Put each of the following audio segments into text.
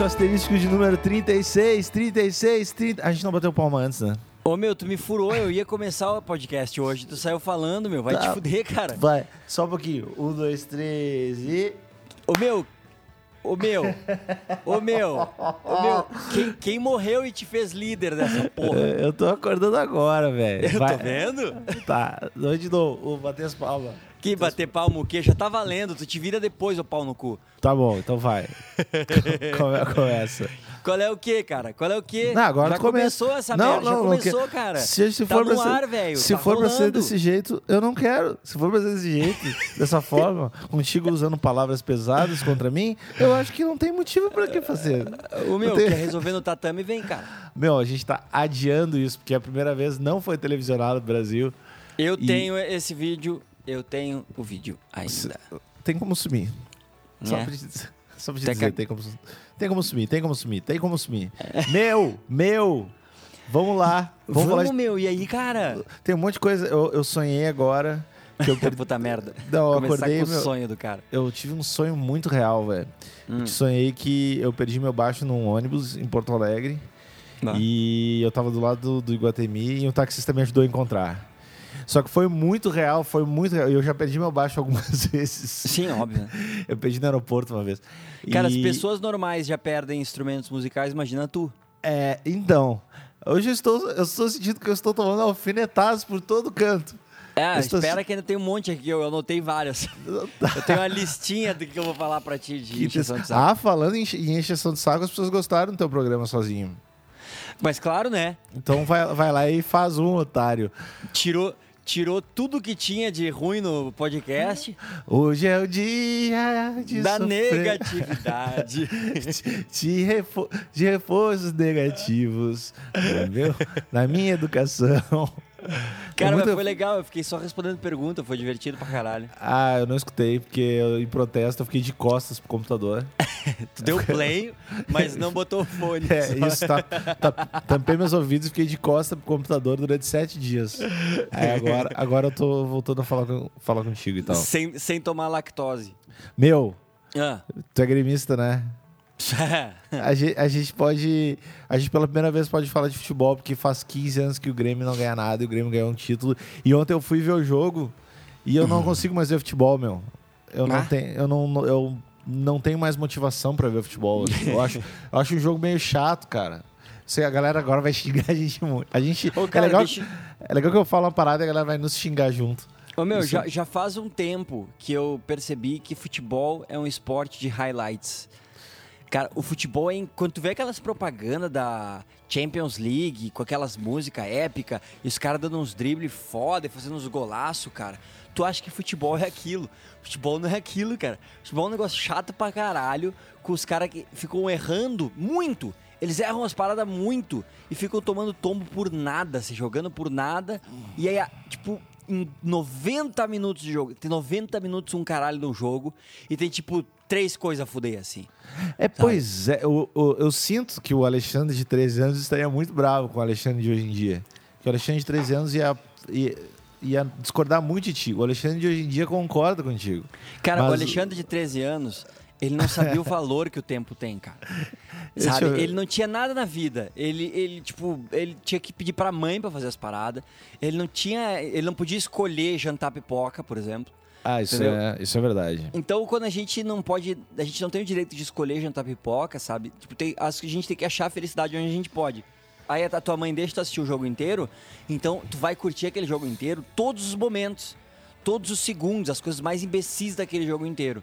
Esse é o asterístico de número 36, 36, 30. A gente não bateu palma antes, né? Ô meu, tu me furou, eu ia começar o podcast hoje, tu saiu falando, meu, vai Tá. te fuder, cara. Vai, só um pouquinho. Um, dois, três e. Ô meu, ô meu, ô meu, ô meu, quem, quem morreu e te fez líder dessa porra? Eu tô acordando agora, velho. Eu Vai. tô vendo? Tá, de novo. Bater as palmas. Que bater palmo o quê? Já tá valendo, tu te vira depois, ô pau no cu. Tá bom, então vai. Come- Começa. Qual é o quê, cara? Qual é o quê? Não, agora Já começa. começou essa Não, merda, já não, não começou, quer- cara. Se, se tá for no pra ser, ar, velho. Se tá for pra ser desse jeito, eu não quero. Se for pra ser desse jeito, dessa forma, contigo usando palavras pesadas contra mim, eu acho que não tem motivo pra que fazer. O meu, Não tem- quer resolver no tatame, vem, cara. Meu, a gente tá adiando isso, porque a primeira vez não foi televisionado no Brasil. Eu E- tenho esse vídeo, eu tenho o vídeo ainda. Tem como sumir. Só Né? pra dizer, só pra te Tem dizer que- tem, como, tem como sumir, tem como sumir, tem como sumir. Meu, meu, vamos lá. Vamos, Vamos, de- meu, e aí, cara? Tem um monte de coisa. Eu, eu sonhei agora que eu perdi. Puta merda. Não, eu acordei, com o meu- sonho do cara. Eu tive um sonho muito real, velho. Hum. Sonhei que eu perdi meu baixo num ônibus em Porto Alegre. Tá. E eu tava do lado do, do Iguatemi e um taxista me ajudou a encontrar. Só que foi muito real, foi muito real. Eu já perdi meu baixo algumas vezes. Sim, óbvio. Eu perdi no aeroporto uma vez. Cara, E- as pessoas normais já perdem instrumentos musicais, imagina tu. É, então. Hoje eu estou, eu estou sentindo que eu estou tomando alfinetadas por todo canto. É, Eu espera que ainda tem um monte aqui, eu anotei várias. Eu tenho uma listinha do que eu vou falar pra ti de encheção de saco. Ah, falando em, em encheção de saco, as pessoas gostaram do teu programa sozinho. Mas claro, né? Então vai, vai lá e faz um, otário. Tirou, tirou tudo que tinha de ruim no podcast Hoje é o dia da sofrer. negatividade. de, refo de reforços negativos no meu- na minha educação. Cara, É mas foi legal, eu fiquei só respondendo pergunta, foi divertido pra caralho. Ah, eu não escutei, porque eu, em protesto eu fiquei de costas pro computador. Tu deu play, mas não botou o fone. É, só. isso, tá, tá- tampei meus ouvidos e fiquei de costas pro computador durante sete dias. Aí agora, agora eu tô voltando a falar, com, falar contigo e tal. Sem, sem tomar lactose. Meu, Ah. tu é gremista, né? A gente, a gente pode. A gente pela primeira vez pode falar de futebol, porque faz 15 anos que o Grêmio não ganha nada e o Grêmio ganhou um título. E ontem eu fui ver o jogo e eu não consigo mais ver futebol, meu. Eu não Ah? tenho. Eu não, eu não tenho mais motivação pra ver futebol. Eu acho, eu acho um jogo meio chato, cara. Sei, a galera agora vai xingar a gente muito. A gente. Ô, é, cara, legal, deixa- é legal que eu falo uma parada e a galera vai nos xingar junto. Ô meu, Isso- já, já faz um tempo que eu percebi que futebol é um esporte de highlights. Cara, o futebol é. em- Quando tu vê aquelas propagandas da Champions League, com aquelas músicas épicas, e os caras dando uns dribles foda e fazendo uns golaços, cara. Tu acha que futebol é aquilo. Futebol não é aquilo, cara. Futebol é um negócio chato pra caralho, com os caras que ficam errando muito. Eles erram as paradas muito e ficam tomando tombo por nada, se jogando por nada. E aí, tipo, em 90 minutos de jogo, tem 90 minutos um caralho no jogo e tem, tipo, três coisas a fuder assim. É, pois é, eu, eu, eu sinto que o Alexandre de 13 anos estaria muito bravo com o Alexandre de hoje em dia. Que o Alexandre de 13 anos ia, ia, ia discordar muito de ti. O Alexandre de hoje em dia concorda contigo. Cara, o Mas- Alexandre de 13 anos, ele não sabia o valor que o tempo tem, cara. Sabe? eu- Ele não tinha nada na vida. Ele, ele, tipo, ele tinha que pedir pra mãe pra fazer as paradas. Ele não tinha. Ele não podia escolher jantar pipoca, por exemplo. Ah, isso, Entendeu? é, isso é verdade. Então, quando a gente não pode. A gente não tem o direito de escolher jantar pipoca, sabe? Tipo, tem, acho que a gente tem que achar a felicidade onde a gente pode. Aí a tua mãe deixa tu assistir o jogo inteiro, então tu vai curtir aquele jogo inteiro, todos os momentos, todos os segundos, as coisas mais imbecis daquele jogo inteiro.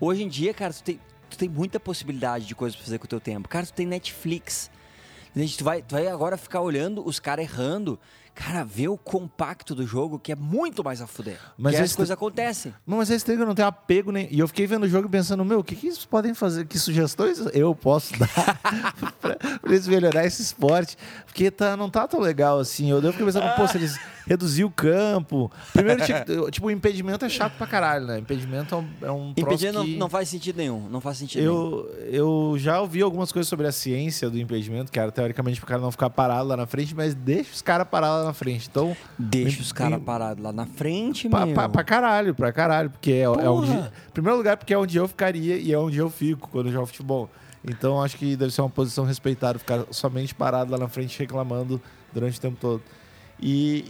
Hoje em dia, cara, tu tem, tu tem muita possibilidade de coisas pra fazer com o teu tempo. Cara, tu tem Netflix. Gente, tu vai, tu vai agora ficar olhando os caras errando. Cara, vê o compacto do jogo, que é muito mais a fuder. Mas que as esse- coisas acontecem. Não, mas é estranho que eu não tenho apego nem. E eu fiquei vendo o jogo e pensando, meu, o que, que eles podem fazer? Que sugestões eu posso dar pra, pra eles melhorar esse esporte? Porque tá, não tá tão legal assim. Eu fiquei pensando, pô, se eles reduzir o campo. Primeiro, tipo, tipo, o impedimento é chato pra caralho, né? Impedimento é um, é um Impedimento não, que... não faz sentido nenhum. Não faz sentido nenhum. Eu, eu já ouvi algumas coisas sobre a ciência do impedimento, que era teoricamente pro cara não ficar parado lá na frente, mas deixa os caras parados lá na frente. Então, Deixa me- os caras me- parados lá na frente, pra, meu. pra, pra caralho, pra caralho, porque é, é onde. Em primeiro lugar, porque é onde eu ficaria e é onde eu fico quando eu jogo futebol. Então acho que deve ser uma posição respeitada, ficar somente parado lá na frente reclamando durante o tempo todo. E,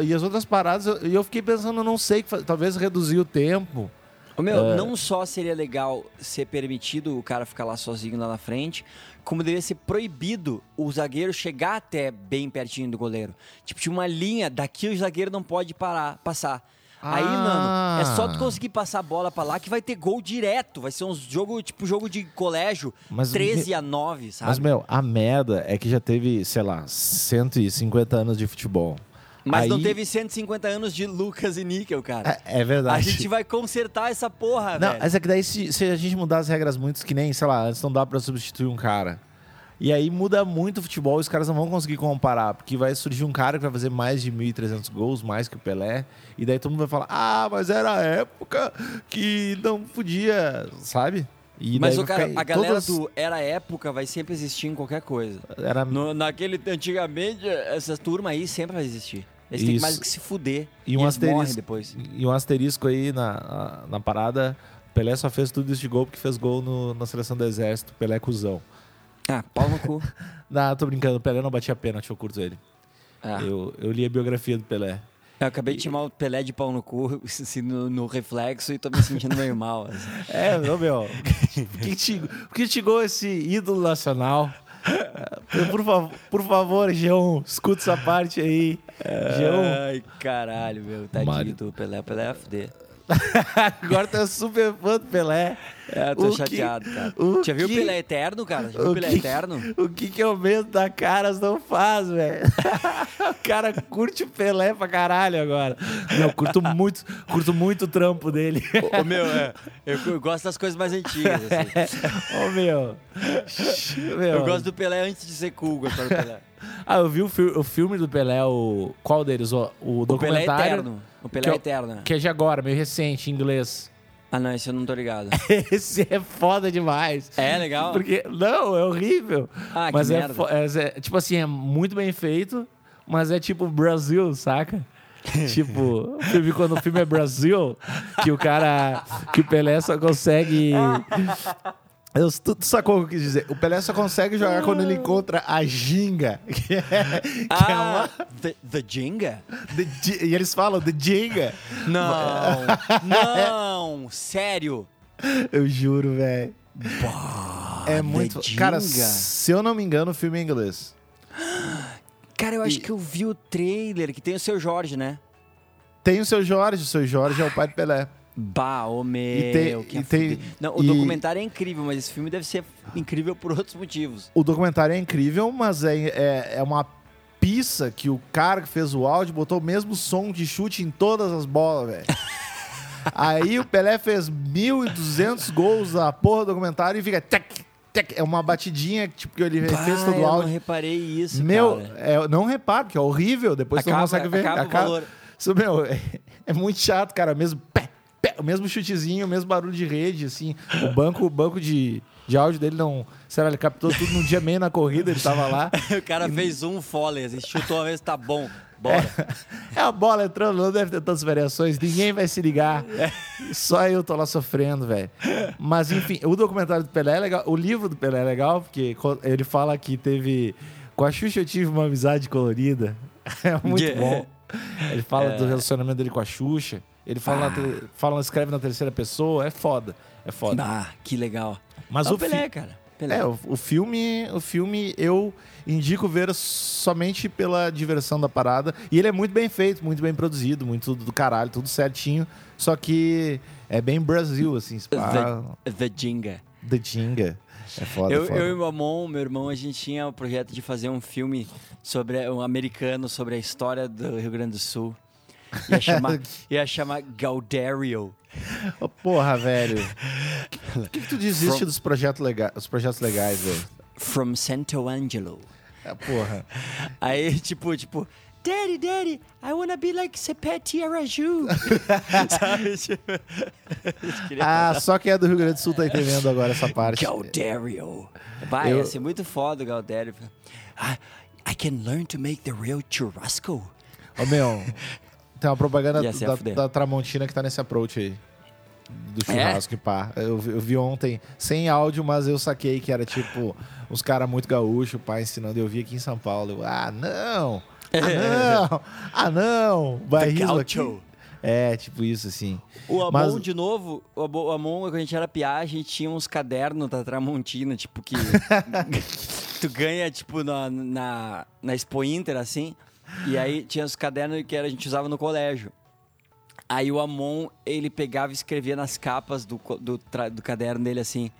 e, e as outras paradas, eu, eu fiquei pensando, eu não sei, que talvez reduzir o tempo. Ô, meu, É. não só seria legal ser permitido o cara ficar lá sozinho lá na frente, como deveria ser proibido o zagueiro chegar até bem pertinho do goleiro. Tipo, tinha uma linha, daqui o zagueiro não pode parar, passar. Aí, Ah. mano, é só tu conseguir passar a bola pra lá que vai ter gol direto. Vai ser um jogo, tipo, jogo de colégio, Mas 13 a 9, sabe? Mas, meu, a merda é que já teve, sei lá, 150 anos de futebol. Mas não Aí- teve 150 anos de Lucas e Níquel, cara. É, é a verdade. gente vai consertar essa porra, Não, velho. mas é que daí se, se a gente mudar as regras muito, que nem, sei lá, antes não dá pra substituir um cara. E aí muda muito o futebol e os caras não vão conseguir comparar, porque vai surgir um cara que vai fazer mais de 1.300 gols, mais que o Pelé, e daí todo mundo vai falar, ah, mas era a época que não podia, sabe? E Mas, o cara, a galera todas- do Era Época vai sempre existir em qualquer coisa. Era, No- naquele, antigamente, essa turma aí sempre vai existir. Eles têm Isso. mais que se fuder. E um morrem asterisco. depois. E um asterisco aí na, na, parada, Pelé só fez tudo isso de gol porque fez gol no- na seleção do exército, Pelé é cuzão. Ah, pau no cu. Não, tô brincando, o Pelé não batia pênalti, eu curto ele. Ah, Eu, eu li a biografia do Pelé. eu acabei de chamar o Pelé de pau no cu assim, no, no reflexo e tô me sentindo meio mal. assim. É, meu, meu. Por que te, por que te esse ídolo nacional? Por, favor, por favor, Geão, escuta essa parte aí. Geão, Ai, caralho, meu. Tadinho Mário. do Pelé. Pelé é fuder. agora tu é super fã do Pelé. É, tô O que- chateado, cara. o Já viu o que- Pelé Eterno, cara? Já viu o Pelé que, Eterno? o que que é o medo da caras não faz, velho? o cara curte o Pelé pra caralho agora. Não, curto muito, curto muito o trampo dele. Ô, meu, é, eu, eu gosto das coisas mais antigas, assim. Ô, meu. meu. Eu gosto do Pelé antes de ser cool, gostar do Pelé. Ah, eu vi o, fi- o filme do Pelé, o... Qual deles? O, o O Pelé documentário. Eterno. O Pelé que eu- Eterno. Que é de agora, meio recente, em inglês. Ah, não, esse eu não tô ligado. Esse é foda demais. É legal? Porque, não, é horrível. Ah, que mas é, merda. é, é, tipo assim, é muito bem feito, mas é tipo Brasil, saca? tipo, filme, quando o filme é Brasil, que o cara, que o Pelé só consegue. Eu, tu, tu sacou o que eu quis dizer? O Pelé só consegue jogar quando ele encontra a ginga. Que é, que é uma. Ah, the, the Jenga? the e eles falam The Ginga. Não, não, sério. Eu juro, velho. É muito. Cara, Ginga. se eu não me engano, o filme é em inglês. Cara, eu acho E- que eu vi o trailer que tem o seu Jorge, né? Tem o seu Jorge, o seu Jorge é o pai do Pelé. Bah, ô meu. Tem- que tem-. Não, o e- documentário é incrível, mas esse filme deve ser incrível por outros motivos. O documentário é incrível, mas é, é, é uma pista que o cara que fez o áudio botou o mesmo som de chute em todas as bolas, velho. Aí o Pelé fez 1.200 gols na porra do documentário e fica. Tec, tec, é uma batidinha tipo, que ele Bah, fez todo eu o não áudio. reparei isso, Meu, é, não repara, porque é horrível. Depois tu não Acaba- consegue ver. acaba o valor. Isso, meu, é, é muito chato, cara. Mesmo, pé, pé, o mesmo chutezinho, o mesmo barulho de rede, assim. O banco, o banco de, de áudio dele não. Será, ele captou tudo num dia meio na corrida, ele tava lá. O cara fez um foley, assim, chutou uma vez, tá bom, bora. É a bola entrando, não deve ter tantas variações, ninguém vai se ligar. Só eu tô lá sofrendo, velho. Mas enfim, o documentário do Pelé é legal, o livro do Pelé é legal, porque ele fala que teve. Com a Xuxa eu tive uma amizade colorida. É muito Yeah. bom. Ele fala É. do relacionamento dele com a Xuxa. Ele fala, te- fala, escreve na terceira pessoa. É foda. É foda. Ah, que legal. Mas Ah, o o Pelé, fi- cara. Pelé. É, o, o filme, o filme eu indico ver somente pela diversão da parada. E ele é muito bem feito, muito bem produzido, muito do caralho, tudo certinho. Só que é bem Brasil, assim. The, the Jenga. The Jinga. É foda, Eu, foda. eu e o Amon, meu irmão, a gente tinha o projeto de fazer um filme sobre um americano sobre a história do Rio Grande do Sul. Ia chamar, ia chamar Gauderio. Oh, porra, velho. Por que, que tu desiste From- dos projetos, lega dos projetos legais, velho? From Santo Angelo. É, porra. Aí, tipo, tipo, Daddy, Daddy, I wanna be like Sepeti Araju. Sabe? Tipo, Ah, só quem é do Rio Grande do Sul tá entendendo agora essa parte. Gauderio. Vai, Eu- ia ser muito foda o Gauderio. I, I can learn to make the real churrasco. Ô, meu, tem uma propaganda da, da Tramontina que tá nesse approach aí. do churrasco e pá. Eu, vi- eu vi ontem, sem áudio, mas eu saquei que era tipo uns caras muito gaúchos, pá, ensinando. Eu vi aqui em São Paulo. Eu, ah, não! Ah, não! Ah, não! Bairrismo aqui. É, tipo isso, assim. O Amon, Mas- de novo, o Amon, quando a gente era piá, a gente tinha uns cadernos da Tramontina, tipo, que tu ganha, tipo, na, na, na Expo Inter, assim, e aí tinha os cadernos que a gente usava no colégio. Aí o Amon, ele pegava e escrevia nas capas do, do, do caderno dele assim,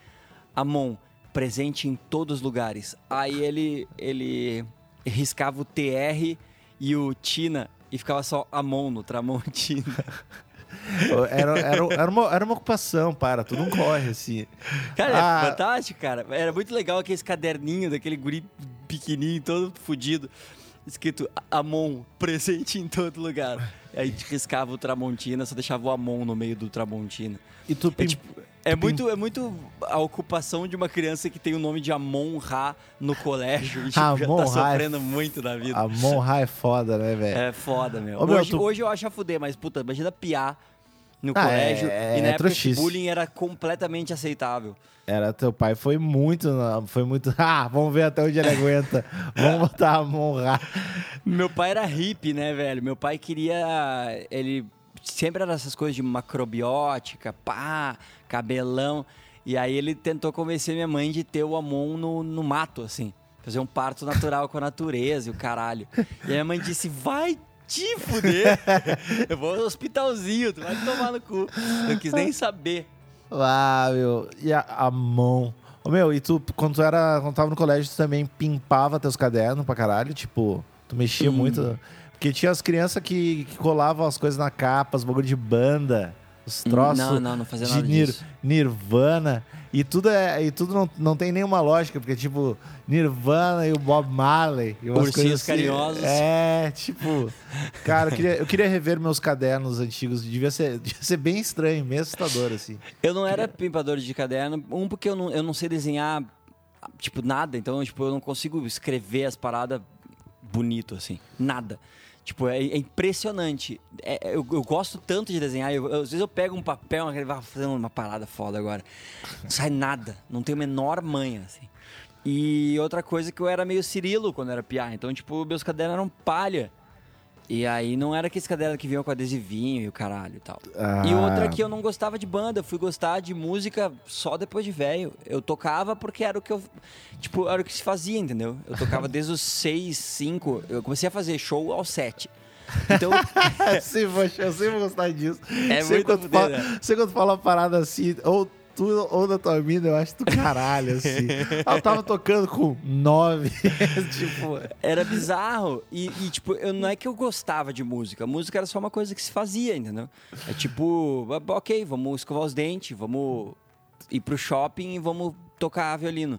Amon, presente em todos os lugares. Aí ele, ele riscava o TR e o Tina e ficava só Amon no Tramontina. Era, era, era, uma, era uma ocupação, para, tu não corre, assim. Cara, Ah. é fantástico, cara. Era muito legal aquele caderninho daquele guri pequenininho, todo fudido, escrito Amon, presente em todo lugar. Aí riscava o Tramontina, só deixava o Amon no meio do Tramontina. E tu É, tipo, é muito, é muito a ocupação de uma criança que tem o nome de Amon Ra no colégio e tipo, já Amon tá Ra é sofrendo muito da vida. a Monra é foda, né, velho? É foda, meu. Ô, meu, hoje, tu- hoje eu acho a fuder, mas puta, imagina piar no Ah, colégio é- e na é época trouxice. bullying era completamente aceitável. Era teu pai foi muito, foi muito. Ah, vamos ver até onde ele aguenta. vamos botar a Monra. Meu pai era hippie, né, velho? Meu pai queria. Ele sempre era essas coisas de macrobiótica, pá, cabelão. E aí ele tentou convencer minha mãe de ter o Amon no, no mato, assim. Fazer um parto natural com a natureza e o caralho. E a minha mãe disse: vai te fuder. Eu vou no hospitalzinho, tu vai tomar no cu. Não quis nem saber. Ah, meu. E a, a mão. Ô, meu, e tu, quando tu era. Quando tava no colégio, tu também pimpava teus cadernos pra caralho? Tipo, tu mexia Hum. muito. Porque tinha as crianças que, que colavam as coisas na capa, os bagulho de banda, os troços. Não, não, não fazia de nada Nir-. Nirvana. E tudo, é, e tudo não, não tem nenhuma lógica, porque, tipo, Nirvana e o Bob Marley. E umas Ursinhos assim. carinhosos. É, tipo. Cara, eu queria, eu queria rever meus cadernos antigos. Devia ser, devia ser bem estranho, meio assustador, assim. Eu não era pimpador de caderno, um porque eu não, eu não sei desenhar, tipo, nada, então, tipo, eu não consigo escrever as paradas bonito, assim, nada. Tipo, é, é impressionante. É- é- eu, eu gosto tanto de desenhar, eu- eu- às vezes eu pego um papel, e vai fazer uma parada foda agora. Não sai nada, não tem a menor manha, assim. E outra coisa que eu era meio Cirilo quando era piá, então, tipo, meus cadernos eram palha. E aí não era aqueles cadernos que vinham com adesivinho e o caralho e tal. E Ah. outra que eu não gostava de banda, eu fui gostar de música só depois de velho. Eu tocava porque era o que eu. Tipo, era o que se fazia, entendeu? Eu tocava desde os 6, 5. Eu comecei a fazer show aos 7. Então, Sim, poxa, eu sempre vou gostar disso. É muito quando fala, né? sempre quando fala uma parada assim, ou tu ou da tua mina, eu acho do caralho, assim. Ela tava tocando com nove. tipo, era bizarro. E, e, tipo, eu, não é que eu gostava de música. música era só uma coisa que se fazia, entendeu? É tipo, ah, ok, vamos escovar os dentes, vamos ir pro shopping e vamos tocar violino.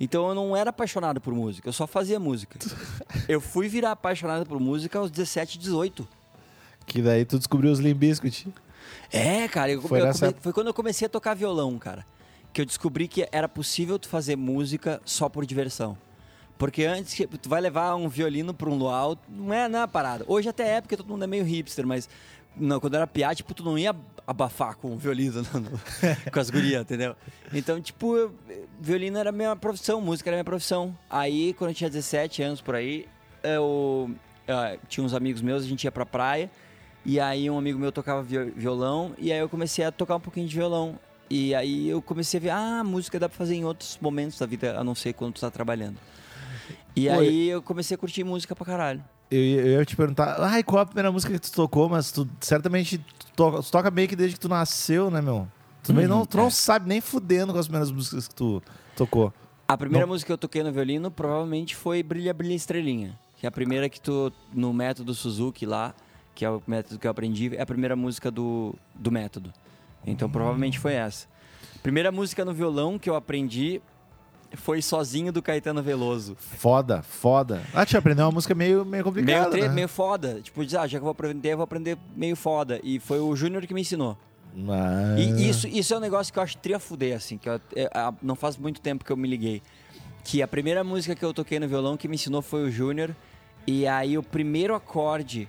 Então eu não era apaixonado por música, eu só fazia música. Eu fui virar apaixonado por música aos 17, 18. que daí tu descobriu os Limbiskut. É, cara, eu, Foi eu nessa come- foi quando eu comecei a tocar violão, cara. Que eu descobri que era possível tu fazer música só por diversão. Porque antes, que tu vai levar um violino pra um luau, não é, não é parada. Hoje até é, porque todo mundo é meio hipster, mas não, quando era piá, tipo, tu não ia abafar com o violino no- no- com as gurias, entendeu? Então, tipo, eu- violino era minha profissão, música era minha profissão. Aí, quando eu tinha 17 anos por aí, eu ah, tinha uns amigos meus, a gente ia pra praia. E aí um amigo meu tocava vi- violão e aí eu comecei a tocar um pouquinho de violão. E aí eu comecei a ver, ah, música dá pra fazer em outros momentos da vida, a não ser quando tu tá trabalhando. E Oi. aí eu comecei a curtir música pra caralho. Eu, ia- eu ia te perguntar, ai, qual a primeira música que tu tocou? Mas tu certamente toca, tu toca meio que desde que tu nasceu, né, meu? Tu, meio não, tu não é. sabe nem fudendo com as primeiras músicas que tu tocou. A primeira Não. música que eu toquei no violino provavelmente foi Brilha, Brilha Estrelinha. Que é a primeira que tu, no método Suzuki lá, que é o método que eu aprendi, é a primeira música do, do método. Então provavelmente foi essa. Primeira música no violão que eu aprendi foi Sozinho do Caetano Veloso. Foda, foda. Ah, tu aprendeu uma música meio, meio Meio, complicada, tre- né? meio foda. Tipo, diz, ah, já que eu vou aprender, eu vou aprender meio foda. E foi o Júnior que me ensinou. Ah. E isso, isso é um negócio que eu acho tria fuder, assim, que eu- é, ah, não faz muito tempo que eu me liguei. Que a primeira música que eu toquei no violão que me ensinou foi o Júnior. E aí o primeiro acorde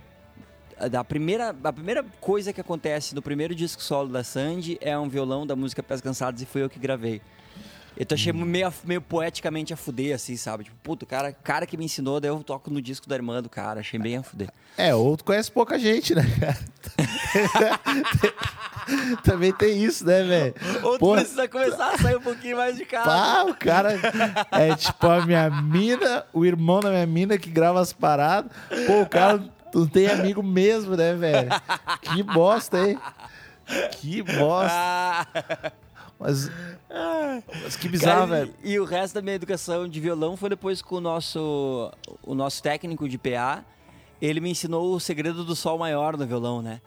a primeira, a primeira coisa que acontece no primeiro disco solo da Sandy é um violão da música Pés Cansados e foi eu que gravei. Eu tô achei meio, meio poeticamente a fuder, assim, sabe? Tipo, puto, o cara, cara que me ensinou, daí eu toco no disco da irmã do cara. Achei bem a fuder. É, ou tu conhece pouca gente, né, cara? Também tem isso, né, velho? Ou tu precisa começar a sair um pouquinho mais de casa. Pá, o cara é tipo a minha mina, o irmão da minha mina que grava as paradas. Pô, o cara não tem amigo mesmo, né, velho? Que bosta, hein? Que bosta. Mas, mas que bizarro, Cara, velho. E, e o resto da minha educação de violão foi depois com o nosso, o nosso técnico de PA. Ele me ensinou o segredo do sol maior no violão, né?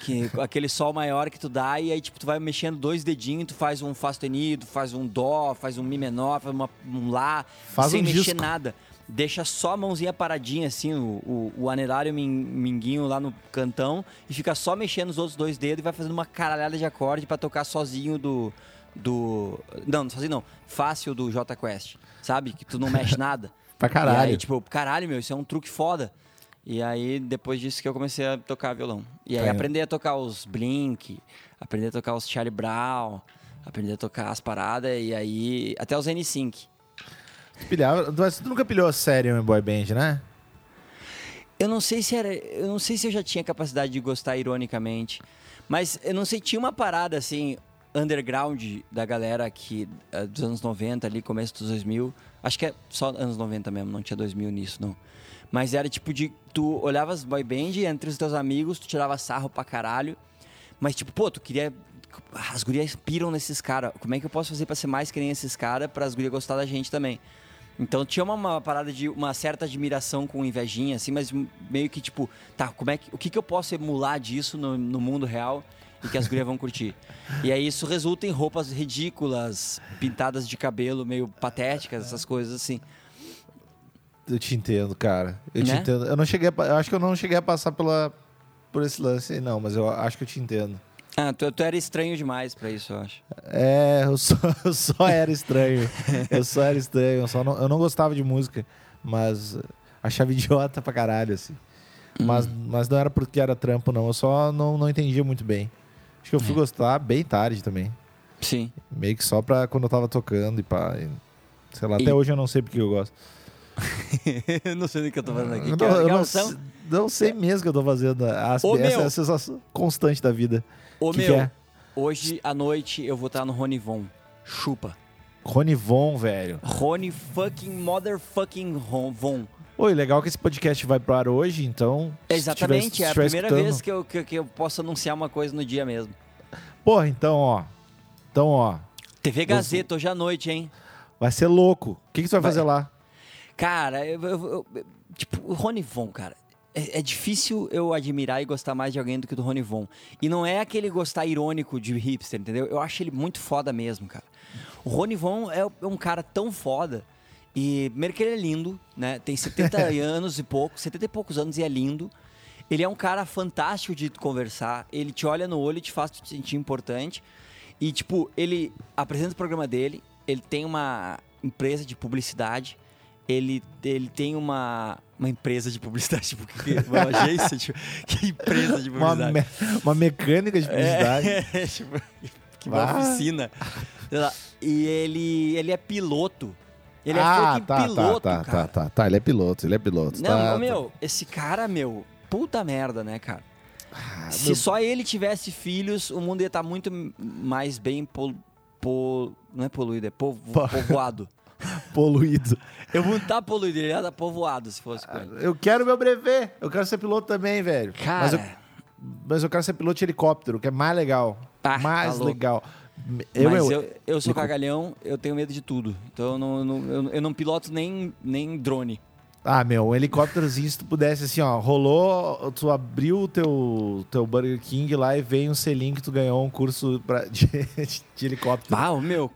Que aquele sol maior que tu dá e aí, tipo, tu vai mexendo dois dedinhos, tu faz um fá sustenido, faz um dó, faz um mi menor, faz uma, um lá, Faz sem um mexer disco. nada. Deixa só a mãozinha paradinha, assim, o, o, o anelário min- minguinho lá no cantão e fica só mexendo os outros dois dedos e vai fazendo uma caralhada de acorde pra tocar sozinho do. do não, sozinho não. Fácil do J Quest. Sabe? Que tu não mexe nada. Pra caralho. E aí, tipo, caralho, meu, isso é um truque foda. E aí, depois disso que eu comecei a tocar violão. E aí, ó. aprender a tocar os Blink, aprender a tocar os Charlie Brown, aprender a tocar as paradas, e aí, até os N-Sync. Pilhava, mas tu nunca pilhou a série em boy band, né? Eu não sei se era. Eu não sei se eu já tinha capacidade de gostar ironicamente. Mas eu não sei, tinha uma parada assim, underground da galera que eh, dos anos 90 ali, começo dos 2000. Acho que é só anos 90 mesmo, não tinha 2000 nisso, não. Mas era tipo de. Tu olhavas boy band entre os teus amigos, tu tirava sarro pra caralho. Mas tipo, pô, tu queria. As gurias piram nesses caras. Como é que eu posso fazer pra ser mais que nem esses caras, para as gurias gostar da gente também? Então tinha uma, uma parada de uma certa admiração com invejinha, assim, mas meio que tipo, tá, como é que, o que, que eu posso emular disso no, no mundo real e que as gurias vão curtir? E aí isso resulta em roupas ridículas, pintadas de cabelo meio patéticas, essas coisas assim. Eu te entendo, cara. Eu te Né? entendo. Eu não cheguei a, eu acho que eu não cheguei a passar pela, por esse lance não, mas eu acho que eu te entendo. Ah, tu, tu era estranho demais pra isso, eu acho. É, eu só, eu só era estranho. Eu só era estranho. Eu, só não, eu não gostava de música, mas achava idiota pra caralho, assim. Mas, mas não era porque era trampo, não. Eu só não, não entendia muito bem. Acho que eu fui É. gostar bem tarde também. Sim. Meio que só pra quando eu tava tocando e pá. e- sei lá, E- até hoje eu não sei porque eu gosto. não sei nem o que eu tô falando aqui. Que não, hora- eu que não, não sei mesmo o que eu tô fazendo. As, Ô, essa meu. é a sensação constante da vida. Ô, que meu, que é? hoje à noite eu vou estar no Rony Von. Chupa. Rony Von, velho. Rony fucking motherfucking Von. Oi, legal que esse podcast vai pro ar hoje, então. Exatamente, tiver- é a primeira escutando- vez que eu, que, que eu posso anunciar uma coisa no dia mesmo. Porra, então, ó. Então, ó. TV Gazeta, hoje à noite, hein? Vai ser louco. O que, que tu vai, Vai. fazer lá? Cara, eu, eu- eu- tipo, o Rony Von, cara. É, é difícil eu admirar e gostar mais de alguém do que do Rony Von. E não é aquele gostar irônico de hipster, entendeu? Eu acho ele muito foda mesmo, cara. O Rony Von é é um cara tão foda. E primeiro que ele é lindo, né? Tem 70 anos e pouco, 70 e poucos anos e é lindo. Ele é um cara fantástico de conversar. Ele te olha no olho e te faz te sentir importante. E, tipo, ele apresenta o programa dele. Ele tem uma empresa de publicidade. Ele, ele tem uma, uma empresa de publicidade. Tipo, que, uma agência de... Que empresa de Uma, publicidade? me- uma mecânica de publicidade. É, tipo, que uma Ah. oficina. E ele, ele é piloto. Ele é ah, fucking tá, piloto, tá, tá, cara. tá, tá, tá. Ele é piloto, ele é piloto. Não, tá, meu, esse cara, meu, puta merda, né, cara? tá. Se só ele tivesse filhos, o mundo ia estar muito mais bem pol, pol- não é poluído, é povo- Po- povoado. Poluído. Eu não tá poluído, ele ia estar povoado se fosse com ele. Eu quero meu brevet. Eu quero ser piloto também, velho. Cara, Mas eu, mas eu quero ser piloto de helicóptero, que é mais legal. Ah, mais tá legal. Eu, mas eu, eu, eu sou cagalhão, eu tenho medo de tudo. Então eu não, não- eu, eu não piloto nem, nem drone. Ah, meu, um helicópterozinho, se tu pudesse, assim, ó, rolou, tu abriu o teu, teu Burger King lá e veio um selinho que tu ganhou um curso pra, de, de helicóptero. Ah, o meu.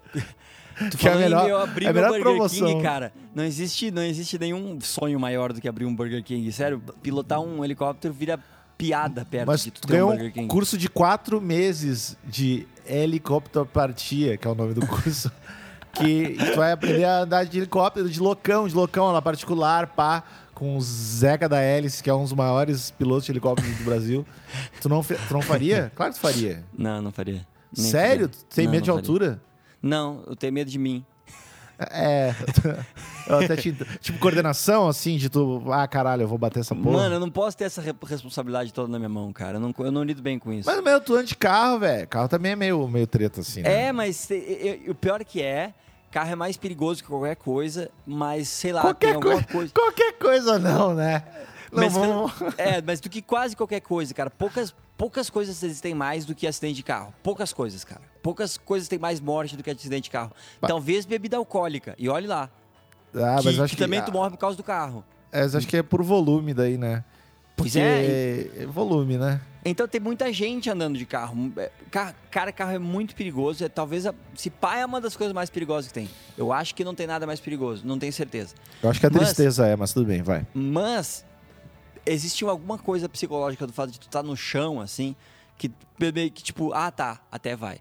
Tu Que é a melhor- eu abrir é a meu melhor Burger promoção. King, cara. Não existe, não existe nenhum sonho maior do que abrir um Burger King. Sério, pilotar um helicóptero vira piada perto Mas de tu ter um ganhou Burger um King. curso de quatro meses de helicópteropatia, que é o nome do curso. que tu vai aprender a andar de helicóptero, de loucão, de loucão, lá particular, pá, com o Zeca da Hélice, que é um dos maiores pilotos de helicóptero do Brasil. Tu não, tu não faria? Claro que tu faria. Não, não faria. Nem Sério? faria. Tu tem Não, medo de não faria. altura? Não, eu tenho medo de mim. É. Eu até te, tipo, coordenação, assim, de tu. Ah, caralho, eu vou bater essa porra. Mano, eu não posso ter essa re- responsabilidade toda na minha mão, cara. Eu não, eu não lido bem com isso. Mas meu, tu anda de carro, velho. Carro também é meio, meio treta, assim. né? É, mas o pior que é, carro é mais perigoso que qualquer coisa, mas sei lá, Qualquer tem alguma coisa, coisa. Qualquer coisa não, né? Não, Mas, vamos... é, mas do que quase qualquer coisa, cara. Poucas, poucas coisas existem mais do que acidente de carro. Poucas coisas, cara. Poucas coisas têm mais morte do que acidente de carro. Talvez bebida alcoólica. E olhe lá. Ah, que, mas acho que que, também ah, tu morre por causa do carro. é, mas acho que é por volume daí, né? Pois Porque é. é volume, né? Então tem muita gente andando de carro. É, ca- Cara, carro é muito perigoso. É, talvez, a, se pá, é uma das coisas mais perigosas que tem. Eu acho que não tem nada mais perigoso. Não tenho certeza. Eu acho que a Mas- tristeza é, mas tudo bem, vai. Mas existe alguma coisa psicológica do fato de tu estar no chão, assim, que meio que tipo, ah tá, até vai.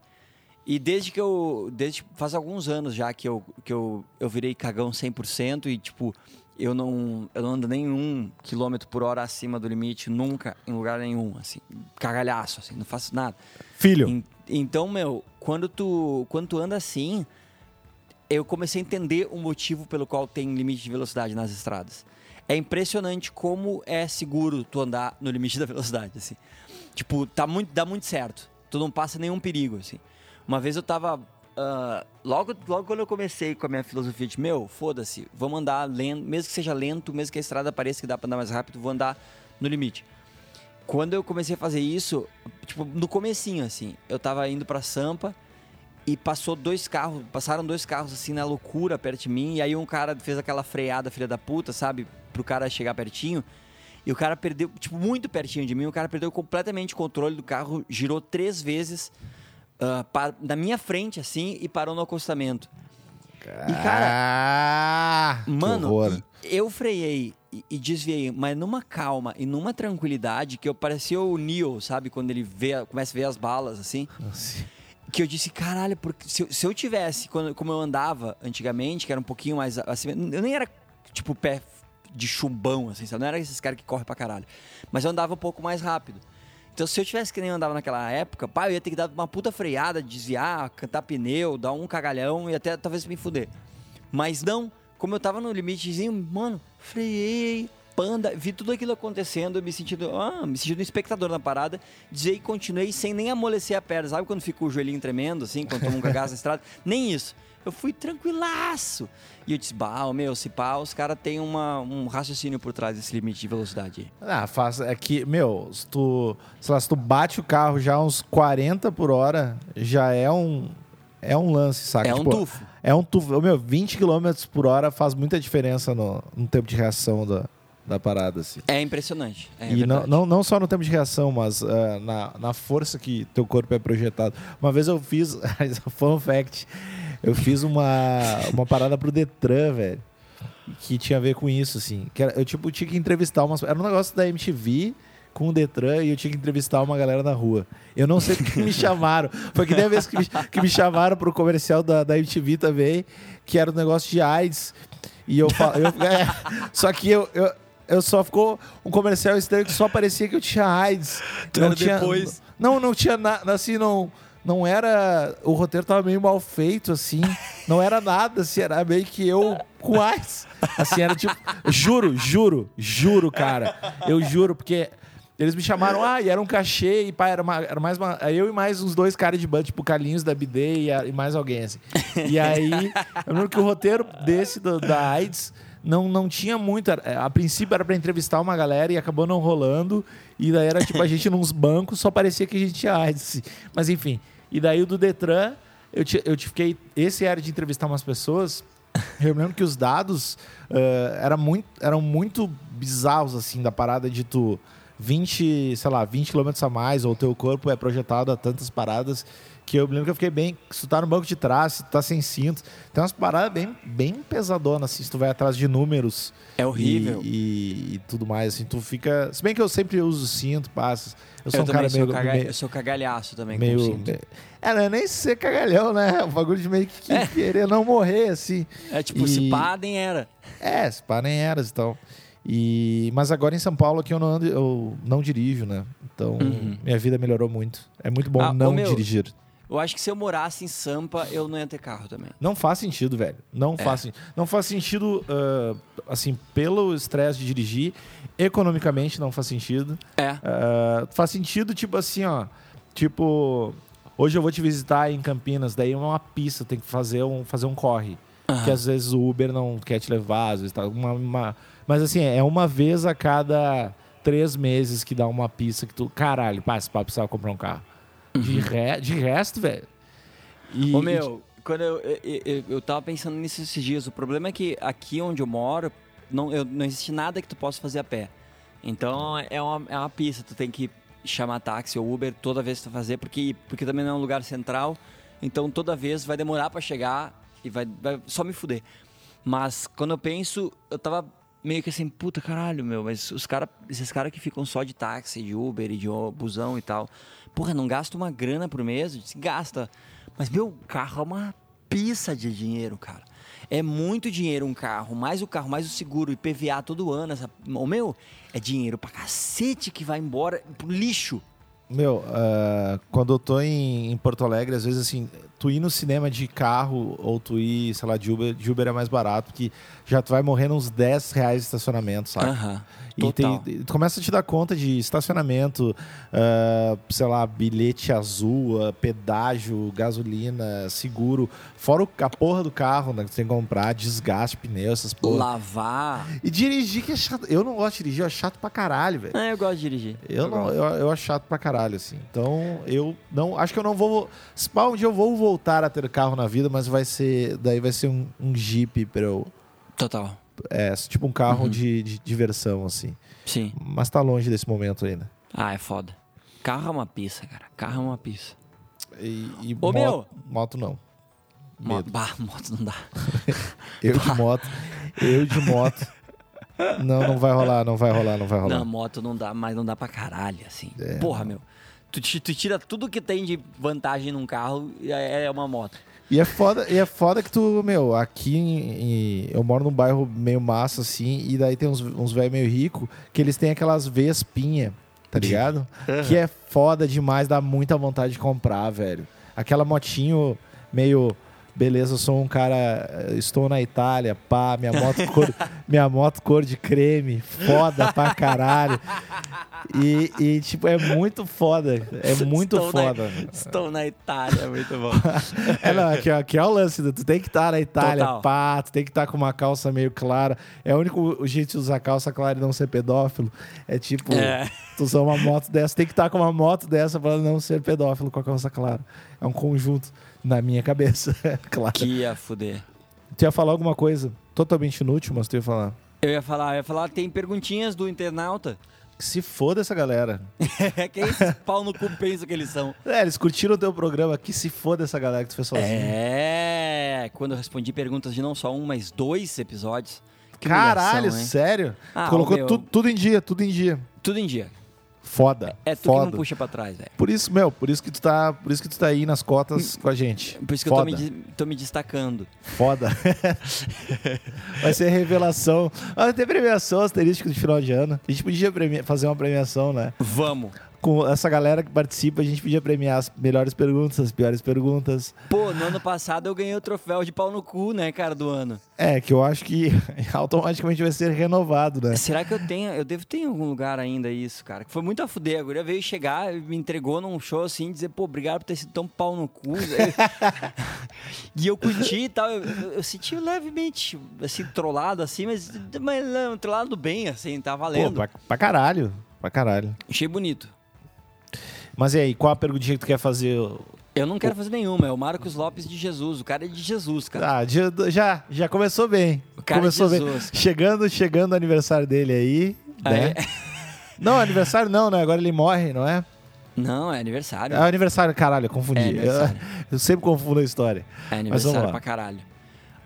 E desde que eu. Desde faz alguns anos já que eu, que eu, eu virei cagão 100% e, tipo, eu não, eu não ando nenhum quilômetro por hora acima do limite, nunca, em lugar nenhum, assim. Cagalhaço, assim, não faço nada. Filho, En- Então, meu, quando tu, quando tu anda assim, eu comecei a entender o motivo pelo qual tem limite de velocidade nas estradas. É impressionante como é seguro tu andar no limite da velocidade, assim. Tipo, tá muito, dá muito certo. Tu não passa nenhum perigo, assim. Uma vez eu tava... ah, logo, logo quando eu comecei com a minha filosofia de, meu, foda-se, vamos andar lento, mesmo que seja lento, mesmo que a estrada pareça que dá pra andar mais rápido, vou andar no limite. Quando eu comecei a fazer isso, tipo, no comecinho, assim, eu tava indo pra Sampa e passou dois carros, passaram dois carros, assim, na loucura perto de mim, e aí um cara fez aquela freada, filha da puta, sabe, pro cara chegar pertinho, e o cara perdeu, tipo, muito pertinho de mim, o cara perdeu completamente o controle do carro, girou três vezes pa- na minha frente, assim, e parou no acostamento. E, cara, ah, Mano, eu freiei e, e desviei, mas numa calma e numa tranquilidade que eu parecia o Neo, sabe? Quando ele vê, começa a ver as balas, assim. Nossa. Que eu disse, caralho, porque se, eu- se eu tivesse, quando, como eu andava antigamente, que era um pouquinho mais acima, eu nem era, tipo, pé de chumbão, assim, sabe? Não era esses caras que correm pra caralho. Mas eu andava um pouco mais rápido. Então, se eu tivesse que nem andava naquela época, pá, eu ia ter que dar uma puta freada, desviar, cantar pneu, dar um cagalhão e até talvez me fuder. Mas não, como eu tava no limitezinho, mano, freiei, panda, vi tudo aquilo acontecendo, me sentindo, ah, me sentindo um espectador na parada, desviei e continuei sem nem amolecer a perna. Sabe quando fica o joelhinho tremendo, assim, quando toma um cagaço na estrada? Nem isso. Eu fui tranquilaço. E eu disse, bah, meu, se pá, os caras têm uma, um raciocínio por trás desse limite de velocidade aí. Ah, faz, é que, meu, se tu, sei lá, se tu bate o carro já uns 40 por hora, já é um, é um lance, saca? É um Tipo, tufo. É um tufo. Meu, 20 km por hora faz muita diferença no, no tempo de reação da, da parada, assim. É impressionante. É e não, não, não só no tempo de reação, mas ah, na, na força que teu corpo é projetado. Uma vez eu fiz, fun fact, eu fiz uma, uma parada pro Detran, velho, que tinha a ver com isso, assim. Que era- eu, tipo, tinha que entrevistar umas... Era um negócio da MTV com o Detran e eu tinha que entrevistar uma galera na rua. Eu não sei porque me chamaram. Foi que nem a vez que me, que me chamaram pro comercial da, da MTV também, que era um negócio de AIDS. E eu falo... eu- é, só que eu... eu eu só ficou um comercial estranho que só parecia que eu tinha AIDS. Tu não tinha, depois. Não, não tinha nada, assim, não, não era... O roteiro tava meio mal feito, assim. Não era nada, assim, era meio que eu com AIDS. Assim, era tipo... Juro, juro, juro, cara. Eu juro, porque... Eles me chamaram, ah, e era um cachê, e pá, era, uma- era mais uma. Eu e mais uns dois caras de banda, tipo Carlinhos da BD e, a- e mais alguém, assim. E aí, eu lembro que o roteiro desse, do- da AIDS, não, não tinha muito. era- A princípio era pra entrevistar uma galera e acabou não rolando. E daí era tipo a gente nos bancos, só parecia que a gente tinha AIDS. Mas enfim. E daí o do Detran, eu, ti- eu fiquei. Esse era de entrevistar umas pessoas. Eu lembro que os dados eh, era muito, eram muito bizarros, assim, da parada de tu 20, sei lá, 20 km a mais, ou o teu corpo é projetado a tantas paradas, que eu me lembro que eu fiquei bem. Se tu tá no banco de trás, se tu tá sem cinto, tem umas paradas bem, bem pesadonas, assim, se tu vai atrás de números. É horrível. E, e, e tudo mais, assim, tu fica. Se bem que eu sempre uso cinto, passa. Eu sou Eu, um cara sou, meio. caga... meio eu sou cagalhaço também meio. com cinto. É, não é nem ser cagalhão, né? O bagulho de meio que É. querer não morrer, assim. É tipo, E- se pá, nem era. É, se pá, nem eras e tal. E, mas agora em São Paulo aqui eu não, ando, eu não dirijo, né? Então Uhum. minha vida melhorou muito. É muito bom Ah, não meu. dirigir. Eu acho que se eu morasse em Sampa, eu não ia ter carro também. Não faz sentido, velho. Não, É. faz, não faz sentido, ah, assim, pelo estresse de dirigir. Economicamente não faz sentido. É. Ah, faz sentido, tipo assim, ó. Tipo, hoje eu vou te visitar em Campinas, daí é uma pista, tem que fazer um, fazer um corre. Aham. Que às vezes o Uber não quer te levar, às vezes tá uma, uma- Mas assim, é uma vez a cada três meses que dá uma pista que tu. Caralho, pá, esse papo precisava comprar um carro. De, re- de resto, velho. E, Uhum. Ô meu, quando eu, eu, eu, eu tava pensando nisso esses dias, o problema é que aqui onde eu moro, não, eu, não existe nada que tu possa fazer a pé. Então é uma, é uma pista, tu tem que chamar táxi ou Uber toda vez que tu fazer, porque, porque também não é um lugar central, então toda vez vai demorar pra chegar e vai, vai só me fuder. Mas quando eu penso, eu tava meio que assim, puta caralho, meu, mas os cara, esses caras que ficam só de táxi, de Uber e de busão e tal, porra, não gasta uma grana por mês? Gasta. Mas meu carro é uma pista de dinheiro, cara. É muito dinheiro um carro, mais o carro, mais o seguro, IPVA todo ano. Essa... O meu, é dinheiro pra cacete que vai embora pro lixo. Meu, ah, quando eu tô em, em Porto Alegre, às vezes assim, tu ir no cinema de carro ou tu ir, sei lá, de Uber, de Uber é mais barato, porque já tu vai morrendo uns 10 reais de estacionamento, sabe? Aham. E Total. tem, tu começa a te dar conta de estacionamento, ah, sei lá, bilhete azul, ah, pedágio, gasolina, seguro, fora o- a porra do carro né, que tem que comprar, desgaste, pneu, essas porra. Lavar. E dirigir que é chato. Eu não gosto de dirigir, é chato pra caralho, velho. É, eu gosto de dirigir. Eu, não, gosto. eu, eu acho chato pra caralho, assim. Então, eu não. Acho que eu não vou. Se pá, um dia eu vou voltar a ter carro na vida, mas vai ser. Daí vai ser um, um Jeep pra eu. Total. É, tipo um carro Uhum. de, de diversão, assim. Sim. Mas tá longe desse momento ainda. Ah, é foda. Carro é uma pista, cara. Carro é uma pista. E, e Ô, moto, meu! moto não. Mo Medo. bah, moto não dá. Eu de moto. Eu de moto. Não, não vai rolar, não vai rolar, não vai rolar. Não, moto não dá, mas não dá pra caralho, assim. É, Porra, meu. Tu, tu tira tudo que tem de vantagem num carro e é é uma moto. E é foda, e é foda que tu, meu, aqui em- em- eu moro num bairro meio massa, assim, e daí tem uns, uns velhos meio ricos que eles têm aquelas vespinha, tá ligado? que é foda demais, dá muita vontade de comprar, velho. Aquela motinho meio. Beleza, eu sou um cara. Estou na Itália, pá, minha moto cor, minha moto cor de creme, foda pra caralho. E, e, tipo, é muito foda. É muito Estou na- foda. Estou na Itália, muito bom. É, não, aqui, aqui é o lance, tu tem que estar na Itália, Total. pá, tu tem que estar com uma calça meio clara. É o único jeito de usar calça clara e não ser pedófilo. É tipo, É. tu usar uma moto dessa, tem que estar com uma moto dessa pra não ser pedófilo com a calça clara. É um conjunto na minha cabeça, claro. Que ia fuder. Tu ia falar alguma coisa totalmente inútil, mas tu ia falar. Eu ia falar, eu ia falar, tem perguntinhas do internauta. Que se foda essa galera. Quem esses pau no cu pensa que eles são? É, eles curtiram o teu programa, que se foda essa galera que tu fez sozinho. É, quando eu respondi perguntas de não só um, mas dois episódios. Que Caralho, humilhação, hein? sério? Ah, colocou meu- tu- tudo em dia, tudo em dia. Tudo em dia. Foda. É tu foda. que não puxa pra trás, velho. Por isso, meu, por isso que tu tá, por isso que tu tá aí nas cotas com a gente. Por isso que eu tô Foda. me, tô me destacando. Foda. Vai ser revelação. Ah, tem premiação asterística de final de ano. A gente podia fazer uma premiação, né? Vamos. Com essa galera que participa, a gente podia premiar as melhores perguntas, as piores perguntas. Pô, no ano passado eu ganhei o troféu de pau no cu, né, cara, do ano. É, que eu acho que automaticamente vai ser renovado, né? Será que eu tenho, eu devo ter em algum lugar ainda isso, cara? Que foi muito a fuder. A guria veio chegar, me entregou num show assim, dizer, pô, obrigado por ter sido tão pau no cu. e eu curti e tal. Eu, eu, eu senti levemente, assim, trollado assim, mas, mas não, trollado bem, assim, tá Pô, valendo. pra, pra caralho. Pra caralho. Achei bonito. Mas e aí, qual a perguntinha que tu quer fazer? Eu não quero fazer nenhuma, é o Marcos Lopes de Jesus. O cara é de Jesus, cara. Ah, já, já, começou bem. O cara começou de bem. Jesus. Chegando, chegando o aniversário dele aí, né? Aí- Não, aniversário não, né? Agora ele morre, não é? Não, é aniversário. É aniversário, caralho, eu confundi. É. Eu, eu sempre confundo a história. É aniversário pra caralho.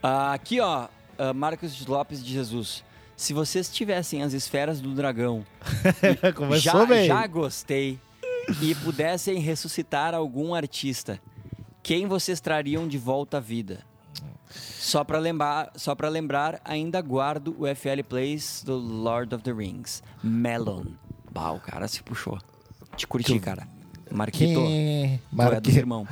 Ah, aqui, ó, ah, Marcos Lopes de Jesus. Se vocês tivessem as esferas do dragão, Começou já, bem. já gostei, e pudessem ressuscitar algum artista, quem vocês trariam de volta à vida? Só pra lembrar, só pra lembrar, ainda guardo o FL Plays do Lord of the Rings. Melon. Bah, o cara se puxou. Te curti, cara. Marquito. Quem... Tu é dos Marque... irmão.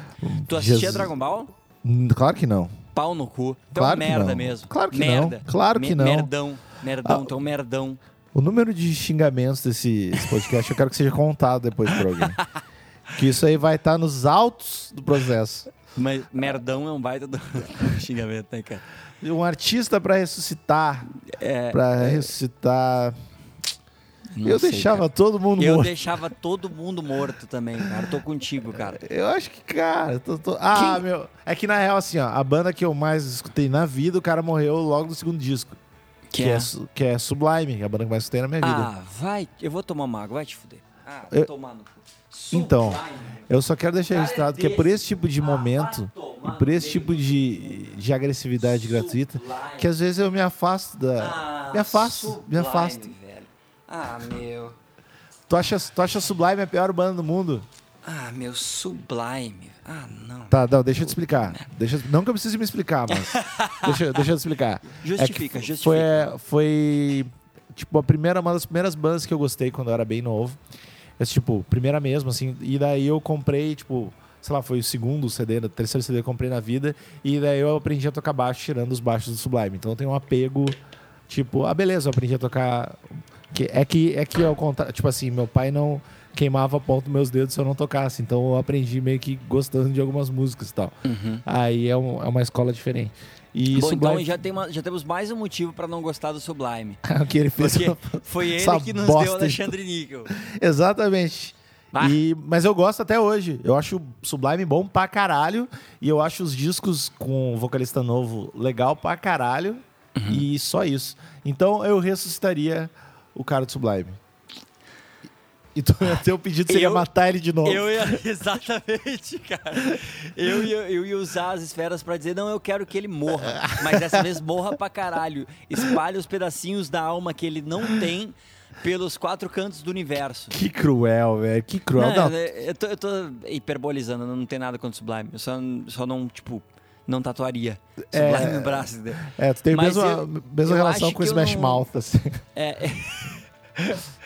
Tu assistia Jesus. Dragon Ball? Hum, Claro que não. Pau no cu. Tu Claro que merda mesmo. Claro que merda. não. Claro que Me- não. Merdão. Merdão, Ah. um merdão. O número de xingamentos desse esse podcast eu quero que seja contado depois por alguém. que isso aí vai estar nos altos do processo. Mas merdão é um baita do xingamento, né, cara? Um artista pra ressuscitar. É, Pra ressuscitar. não eu sei, deixava cara. todo mundo Eu morto. deixava todo mundo morto também, cara. Tô contigo, cara. Eu acho que, cara, tô- tô- ah, meu, é que na real, assim, ó, a banda que eu mais escutei na vida, o cara morreu logo no segundo disco. Que, é? su- que é Sublime, a banda que mais escutei na minha vida. Ah, vai. Eu vou tomar uma água, vai te fuder. Ah, Eu- tomar no cu. Então. Eu só quero deixar registrado que é por esse tipo de momento, e por esse tipo de, de agressividade gratuita, que às vezes eu me afasto da. Ah, me afasto, me afasto. Ah, meu. Tu acha, tu acha Sublime a pior banda do mundo? Ah, meu, Sublime. Ah, não. Tá, não, deixa eu te explicar. Deixa, não que eu precise me explicar, mas. deixa, deixa eu te explicar. Justifica, É justifica. Foi, é, foi tipo, a primeira, uma das primeiras bandas que eu gostei quando eu era bem novo. Esse, tipo, primeira mesmo, assim. E daí eu comprei, tipo, sei lá, foi o segundo CD, o terceiro CD que eu comprei na vida. E daí eu aprendi a tocar baixo tirando os baixos do Sublime. Então eu tenho um apego, tipo, ah, beleza, eu aprendi a tocar. Que, é que é que ao contrário, tipo assim, meu pai não queimava a ponta dos meus dedos se eu não tocasse. Então eu aprendi meio que gostando de algumas músicas e tal. Uhum. Aí é, um- é uma escola diferente. E Bom, então Sublime, já, tem uma- já temos mais um motivo pra não gostar do Sublime. o que ele fez. Porque foi ele que nos deu de- Alexandre Níquel. Exatamente. Ah. E, mas eu gosto até hoje. Eu acho o Sublime bom pra caralho. E eu acho os discos com vocalista novo legal pra caralho. Uhum. E só isso. Então eu ressuscitaria o cara do Sublime. E tu, teu pedido seria Eu- matar ele de novo. Eu ia, exatamente, cara. Eu ia, eu ia usar as esferas pra dizer, não, eu quero que ele morra. Mas dessa vez morra pra caralho. Espalhe os pedacinhos da alma que ele não tem pelos quatro cantos do universo. Que cruel, velho. Que cruel. Não, Não, eu, tô, eu tô hiperbolizando, não tem nada contra o Sublime. Eu só, só não, tipo, não tatuaria Sublime no braço. É, tu tem a mesma, eu- mesma eu relação com o Smash não- Mouth, assim. É.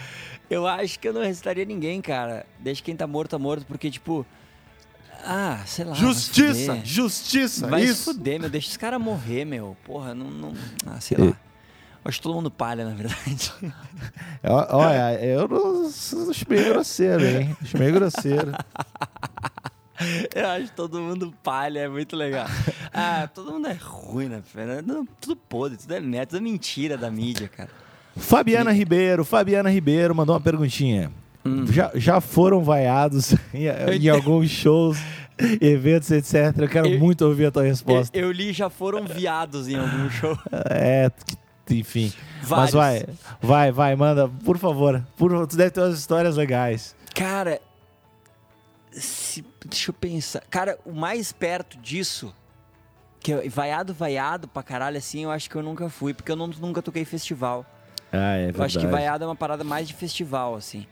eu acho que eu não recitaria ninguém, cara. Deixa quem tá morto, tá morto, porque, tipo. Ah, sei lá. vai Justiça! fuder. Justiça! Vai isso! se fuder, meu. Deixa os caras morrer, meu. Porra, não. não ah, sei lá. Acho todo mundo palha, na verdade. Olha, eu não- acho meio grosseiro, hein? Acho meio grosseiro. Eu acho todo mundo palha, é muito legal. Ah, todo mundo é ruim, né? Tudo podre, tudo é merda, tudo é mentira da mídia, cara. Fabiana Ribeiro, Fabiana Ribeiro mandou uma perguntinha. Já, já foram vaiados em, em alguns shows, eventos, etc. Eu quero Eu- muito ouvir a tua Eu, resposta. eu li já foram viados em algum show. É, enfim. Mas Vários. vai, vai, vai, manda, por favor. Por, tu deve ter umas histórias legais. Cara, se- deixa eu pensar. Cara, o mais perto disso, que é vaiado, vaiado pra caralho assim, eu acho que eu nunca fui, porque eu não- nunca toquei festival. Ah, é Eu acho que vaiado é uma parada mais de festival, assim.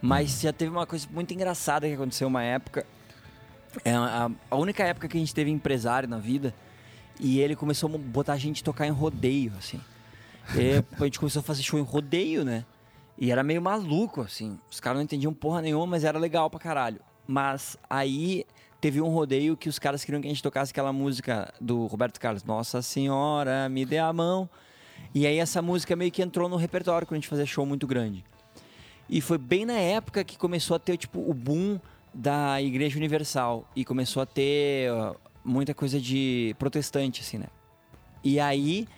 Mas já teve uma coisa muito engraçada que aconteceu uma época. É a, a única época que a gente teve empresário na vida. E ele começou a botar a gente tocar em rodeio, assim. E a gente começou a fazer show em rodeio, né? E era meio maluco, assim. Os caras não entendiam porra nenhuma, mas era legal pra caralho. Mas aí teve um rodeio que os caras queriam que a gente tocasse aquela música do Roberto Carlos. Nossa Senhora, me dê a mão. E aí essa música meio que entrou no repertório quando a gente fazia show muito grande. E foi bem na época que começou a ter, tipo, o boom da Igreja Universal. E começou a ter muita coisa de protestante, assim, né? E aí,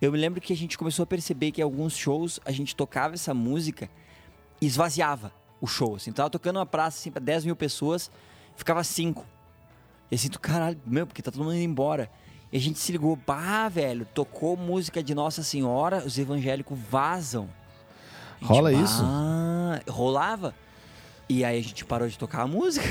eu me lembro que a gente começou a perceber que alguns shows a gente tocava essa música e esvaziava o show, assim. Tava tocando uma praça, assim, pra 10 mil pessoas, ficava 5. E assim, tu, caralho, meu, porque tá todo mundo indo embora. E a gente se ligou, bah, velho, tocou música de Nossa Senhora, os evangélicos vazam. Gente, Rola isso? Ah, rolava. E aí a gente parou de tocar a música,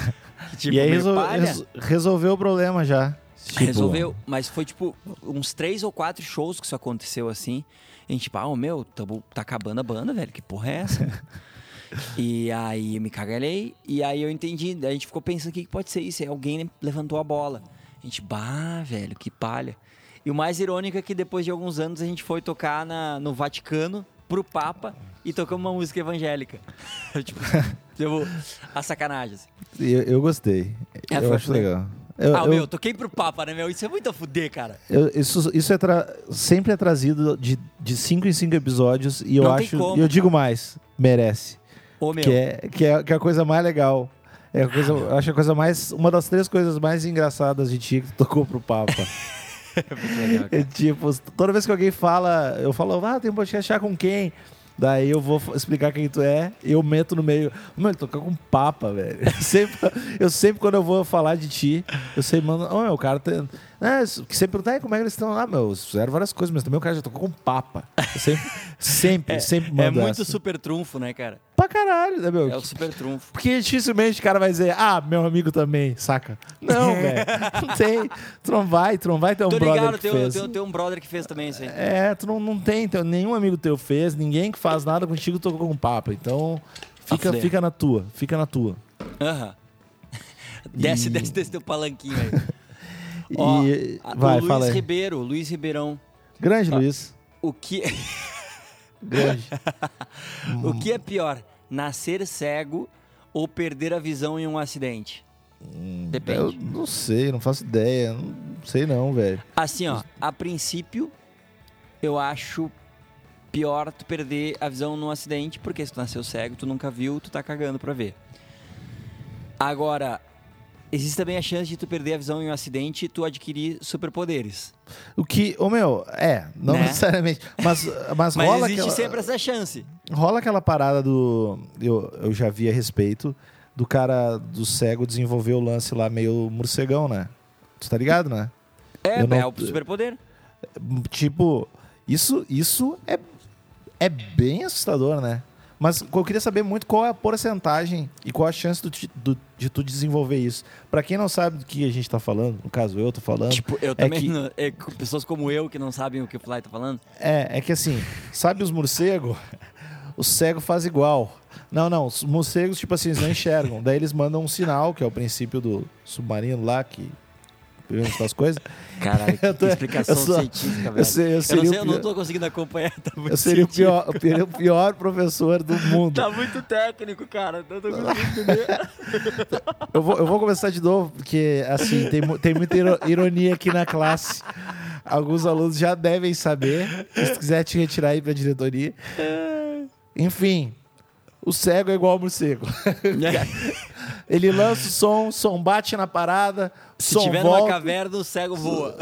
tipo, e aí resol- resolveu o problema já. Tipo, Resolveu, mas foi tipo uns três ou quatro shows que isso aconteceu assim. E a gente, tipo, ah, ô, meu, tamo- tá acabando a banda, velho, que porra é essa? e aí eu me cagalhei, e aí eu entendi. Daí a gente ficou pensando o que, que pode ser isso. Aí alguém levantou a bola. A gente, bah, velho, que palha. E o mais irônico é que depois de alguns anos a gente foi tocar na, no Vaticano pro Papa e tocamos uma música evangélica. tipo, tipo, a sacanagem. assim. Eu, eu gostei. É, eu acho legal. legal. Eu, ah, eu- meu, toquei pro Papa, né, meu? Isso é muito a fuder, cara. eu- isso isso é tra- sempre é trazido de, de cinco em cinco episódios e eu Não acho. como, E eu digo mais, merece. Ô, meu. Que é, que, é, que é a coisa mais legal. É a coisa, eu acho a coisa mais. Uma das três coisas mais engraçadas de ti que tu tocou pro Papa. Legal. É tipo, toda vez que alguém fala, eu falo, ah, tem um podcast com quem? Daí eu vou explicar quem tu é, eu meto no meio. Mano, ele toca com papa, velho. Eu sempre, eu sempre, quando eu vou falar de ti, eu sempre mando. Ô, meu, o cara tem. É, isso- que sempre pergunta, "Ai, como é que eles estão lá, meu? Fizeram várias coisas, mas também o cara já tocou com papa. Eu sempre, sempre, sempre É mando muito essa. super trunfo, né, cara? Pra caralho, né, meu? É o super trunfo. Porque dificilmente o cara vai dizer, ah, meu amigo também, saca? Não, velho. Não tem. Tu não vai, tu não vai ter um Tô brother ligado, que tem, um- fez. tem, um- tem um brother que fez também isso aí. É, tu não, não tem, teu- nenhum amigo teu fez, ninguém que faz nada contigo tocou com papo. Então, fica, fuder. fica na tua, fica na tua. Aham. Desce, E- desce desse teu palanquinho aí. Ó, e vai, o Luiz fala aí. Ribeiro, Luiz Ribeirão. Grande, Luiz. O que, Grande. o que é pior? Nascer cego ou perder a visão em um acidente? Eu Depende. não sei, não faço ideia. Não sei não, velho. Assim, ó, a princípio, eu acho pior tu perder a visão num acidente, porque se tu nasceu cego, tu nunca viu, tu tá cagando pra ver. Agora, existe também a chance de tu perder a visão em um acidente e tu adquirir superpoderes. O que, ô meu, é, não Né? necessariamente. Mas, mas, Mas rola, existe aquela, sempre essa chance. Rola aquela parada do. Eu, eu já vi a respeito do cara do cego desenvolver o lance lá meio morcegão, né? Tu tá ligado, né? É, Eu não- é o superpoder. Tipo, isso, isso é, é bem assustador, né? Mas eu queria saber muito qual é a porcentagem e qual a chance do do- de tu desenvolver isso. Pra quem não sabe do que a gente tá falando, no caso eu tô falando, Tipo, eu também. que- não- é, pessoas como eu que não sabem o que o Fly tá falando. é, é que assim, sabe os morcegos? O cego faz igual. Não, não, os morcegos, tipo assim, eles não enxergam. Daí eles mandam um sinal, que é o princípio do submarino lá, que pergunta as coisas. Caralho, que tô- explicação sou- científica, velho. Eu, sei, eu, Eu não seria, sei, eu não tô conseguindo acompanhar. Tá eu seria o pior, seria o pior professor do mundo. Tá muito técnico, cara. Não tô conseguindo entender. Eu vou, eu vou começar de novo, porque assim, tem, tem muita iro- ironia aqui na classe. Alguns alunos já devem saber. Se quiser te retirar aí pra diretoria. Enfim, o cego é igual ao morcego. Ele lança o som, o som bate na parada, Se som tiver numa volta. caverna, o cego voa.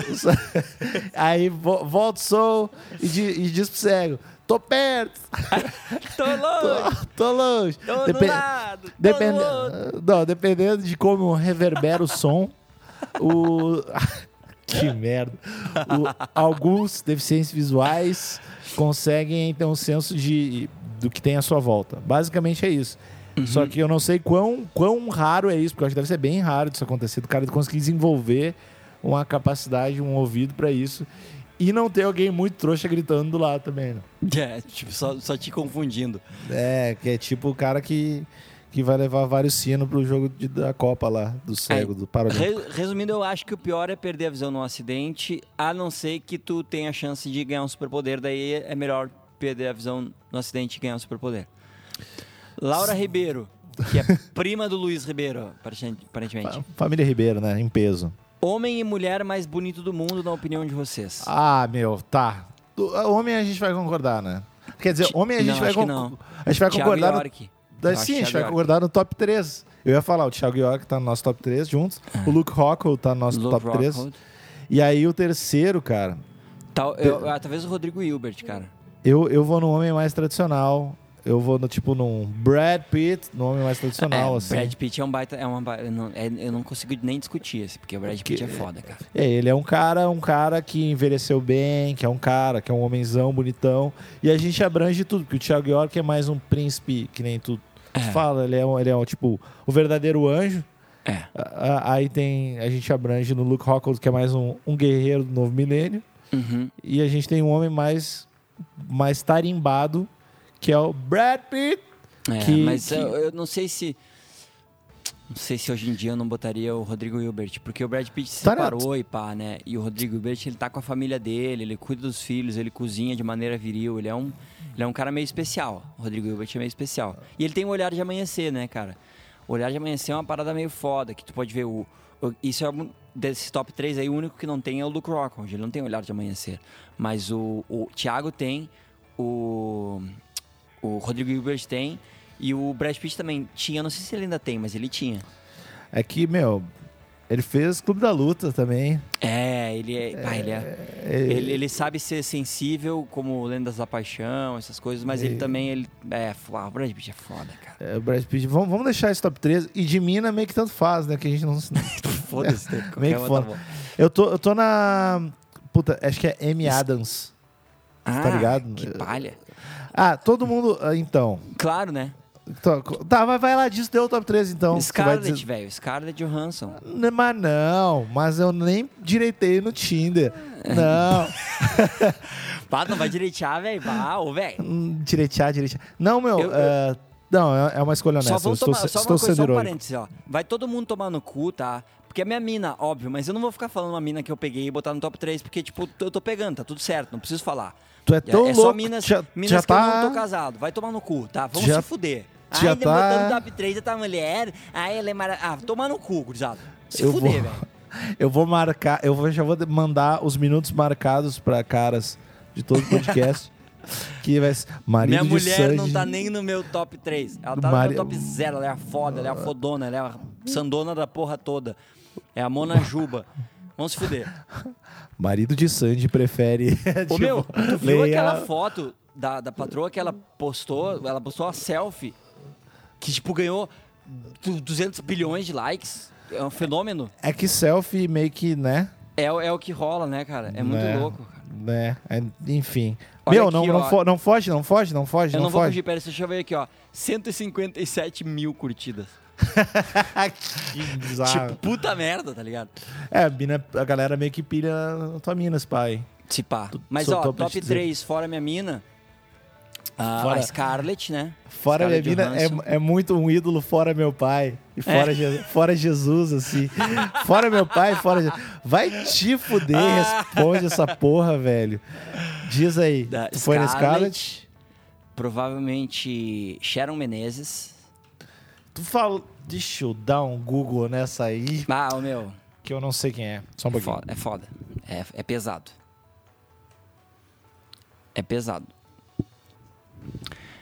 Aí vo- volta o som e, di- e diz pro cego: tô perto, Tô longe, tô, tô longe. tô Depen- lado, tô Depende... no outro. Não, dependendo de como reverbera o som, o. que merda. O- Alguns deficientes visuais conseguem ter um senso de do que tem à sua volta. Basicamente é isso. Uhum. Só que eu não sei quão, quão raro é isso, porque eu acho que deve ser bem raro disso acontecer, do cara conseguir desenvolver uma capacidade, um ouvido pra isso. E não ter alguém muito trouxa gritando do lado também, né? É, tipo, só, só te confundindo. É, que é tipo o cara que, que vai levar vários sinos pro jogo de- da Copa lá, do cego, Aí, do Paralímpico. Re- resumindo, eu acho que o pior é perder a visão num acidente, a não ser que tu tenha a chance de ganhar um superpoder, daí é melhor perder a visão no acidente e ganhar um superpoder. Laura Ribeiro, que é prima do Luiz Ribeiro, aparentemente- aparentemente. Fa- Família Ribeiro, né? Em peso. Homem e mulher mais bonito do mundo, na opinião de vocês. Ah, meu, tá. Do- Homem a gente vai concordar, né? Quer dizer, homem a gente não, vai acho que con- não. A gente vai Thiago concordar no, York. da- Eu Sim, a gente Thiago vai York. concordar no top 3. Eu ia falar, o Thiago York tá no nosso top 3 juntos. O Luke Rockwell tá no nosso Luke top 3. Rockhold. E aí o terceiro, cara, Tal- eu- ah, talvez o Rodrigo Hilbert, cara. Eu, eu vou no homem mais tradicional. eu vou no tipo num Brad Pitt, nome mais tradicional, é, assim. Brad Pitt é um baita. É uma, eu, não, é- eu não consigo nem discutir esse, porque o Brad Pitt é foda, cara. É, ele é um cara, um cara que envelheceu bem, que é um cara, que é um homenzão bonitão. E a gente abrange tudo, porque o Thiago York é mais um príncipe, que nem tu É. fala, ele é, um, ele é um, tipo o verdadeiro anjo. É. Aí tem, a gente abrange no Luke Rockhold, que é mais um, um guerreiro do novo milênio. Uhum. E a gente tem um homem mais, mais tarimbado, que é o Brad Pitt. É, Que- mas que- Eu, eu não sei se. Não sei se hoje em dia eu não botaria o Rodrigo Hilbert, porque o Brad Pitt se Tá, né? separou e pá, né? E o Rodrigo Hilbert, ele tá com a família dele, ele cuida dos filhos, ele cozinha de maneira viril, ele é um, ele é um cara meio especial. O Rodrigo Hilbert é meio especial. E ele tem um olhar de amanhecer, né, cara? O olhar de amanhecer é uma parada meio foda, que tu pode ver o. isso é desses top 3 aí, o único que não tem é o Luke Rockhold, ele não tem olhar de amanhecer. Mas o, o Thiago tem, o, o Rodrigo Hilbert tem. E o Brad Pitt também tinha, não sei se ele ainda tem, mas ele tinha. É que, meu, ele fez Clube da Luta também. É, ele é. pá, ele, é ele, ele sabe ser sensível, como Lendas da Paixão, essas coisas, mas ele também. Ele, é, ah, o Brad Pitt é foda, cara. É, o Brad Pitt. Vamos, vamos deixar esse top 3. E de mina meio que tanto faz, né? Que a gente não. Foda-se, né? qualquer Meio que uma foda. tá eu, tô, eu tô na. Puta, acho que é Amy Adams. Ah, ligado? Que palha. Ah, todo mundo. ah, Então. Claro, né? Tá, vai, vai lá disso, deu o top 3 então. Scarlett, dizer- velho. Scarlett Johansson. N- Mas não, mas eu nem direitei no Tinder. É. Não. Pá, não vai direitar, velho. Vá, ô, velho. Hum, direitar, direitar. Não, meu. Eu- eu- é, Não, é é uma escolha honesta. Só estou, tomar, se- só estou uma coisa, só um parênteses, ó. Vai todo mundo tomar no cu, tá? Porque a minha mina, óbvio, mas eu não vou ficar falando uma mina que eu peguei e botar no top 3, porque, tipo, eu tô pegando, tá tudo certo, não preciso falar. Tu é tão é louco. só minas, já, minas já que tá... eu não tô casado. Vai tomar no cu, tá? Vamos Já- se fuder. Já Ai, tá- botando top 3 da tua mulher. Ai, ela é maravilhosa. Ah, tomar no cu, gurizada. Se Eu fuder, vou- velho. Eu vou marcar, eu vou, já vou mandar os minutos marcados pra caras de todo o podcast. que vai ser marido Minha de mulher não Sanji. tá nem no meu top 3. Ela tá Mari- no meu top 0. Ela é a foda, ela é a fodona, ela é a sandona da porra toda. É a Mona Juba. Vamos se fuder. Marido de Sandy prefere. Ô tipo, meu, tu viu leia- aquela foto da, da patroa que ela postou? Ela postou uma selfie que, tipo, ganhou du- 200 bilhões de likes. É um fenômeno. É que selfie meio que, né? É, o- é o que rola, né, cara? É muito né, louco. cara. Né? É, enfim. Olha meu, aqui, não, não, fo- não foge, não foge, não foge, Eu não, não vou foge. fugir, pera, deixa eu ver aqui, ó. 157 mil curtidas. que bizarro. Tipo, puta merda, tá ligado? É, a, mina, a galera meio que pilha tua minas, pai. Se pá. Mas, ó, top dizer. 3, fora minha mina. A- Fora- A Scarlett, né? Fora minha Scarlett mina, Johansson. é, é muito um ídolo fora meu pai. E fora, Je- fora Jesus, assim. fora meu pai, fora Jesus. Vai te fuder, Ah. responde essa porra, velho. Diz aí, Da tu foi na Scarlett? Provavelmente Sharon Menezes. Tu fala... Deixa eu dar um Google nessa aí, Ah, o meu. que eu não sei quem é. Só um É pouquinho. foda. É foda. É, é pesado. É pesado.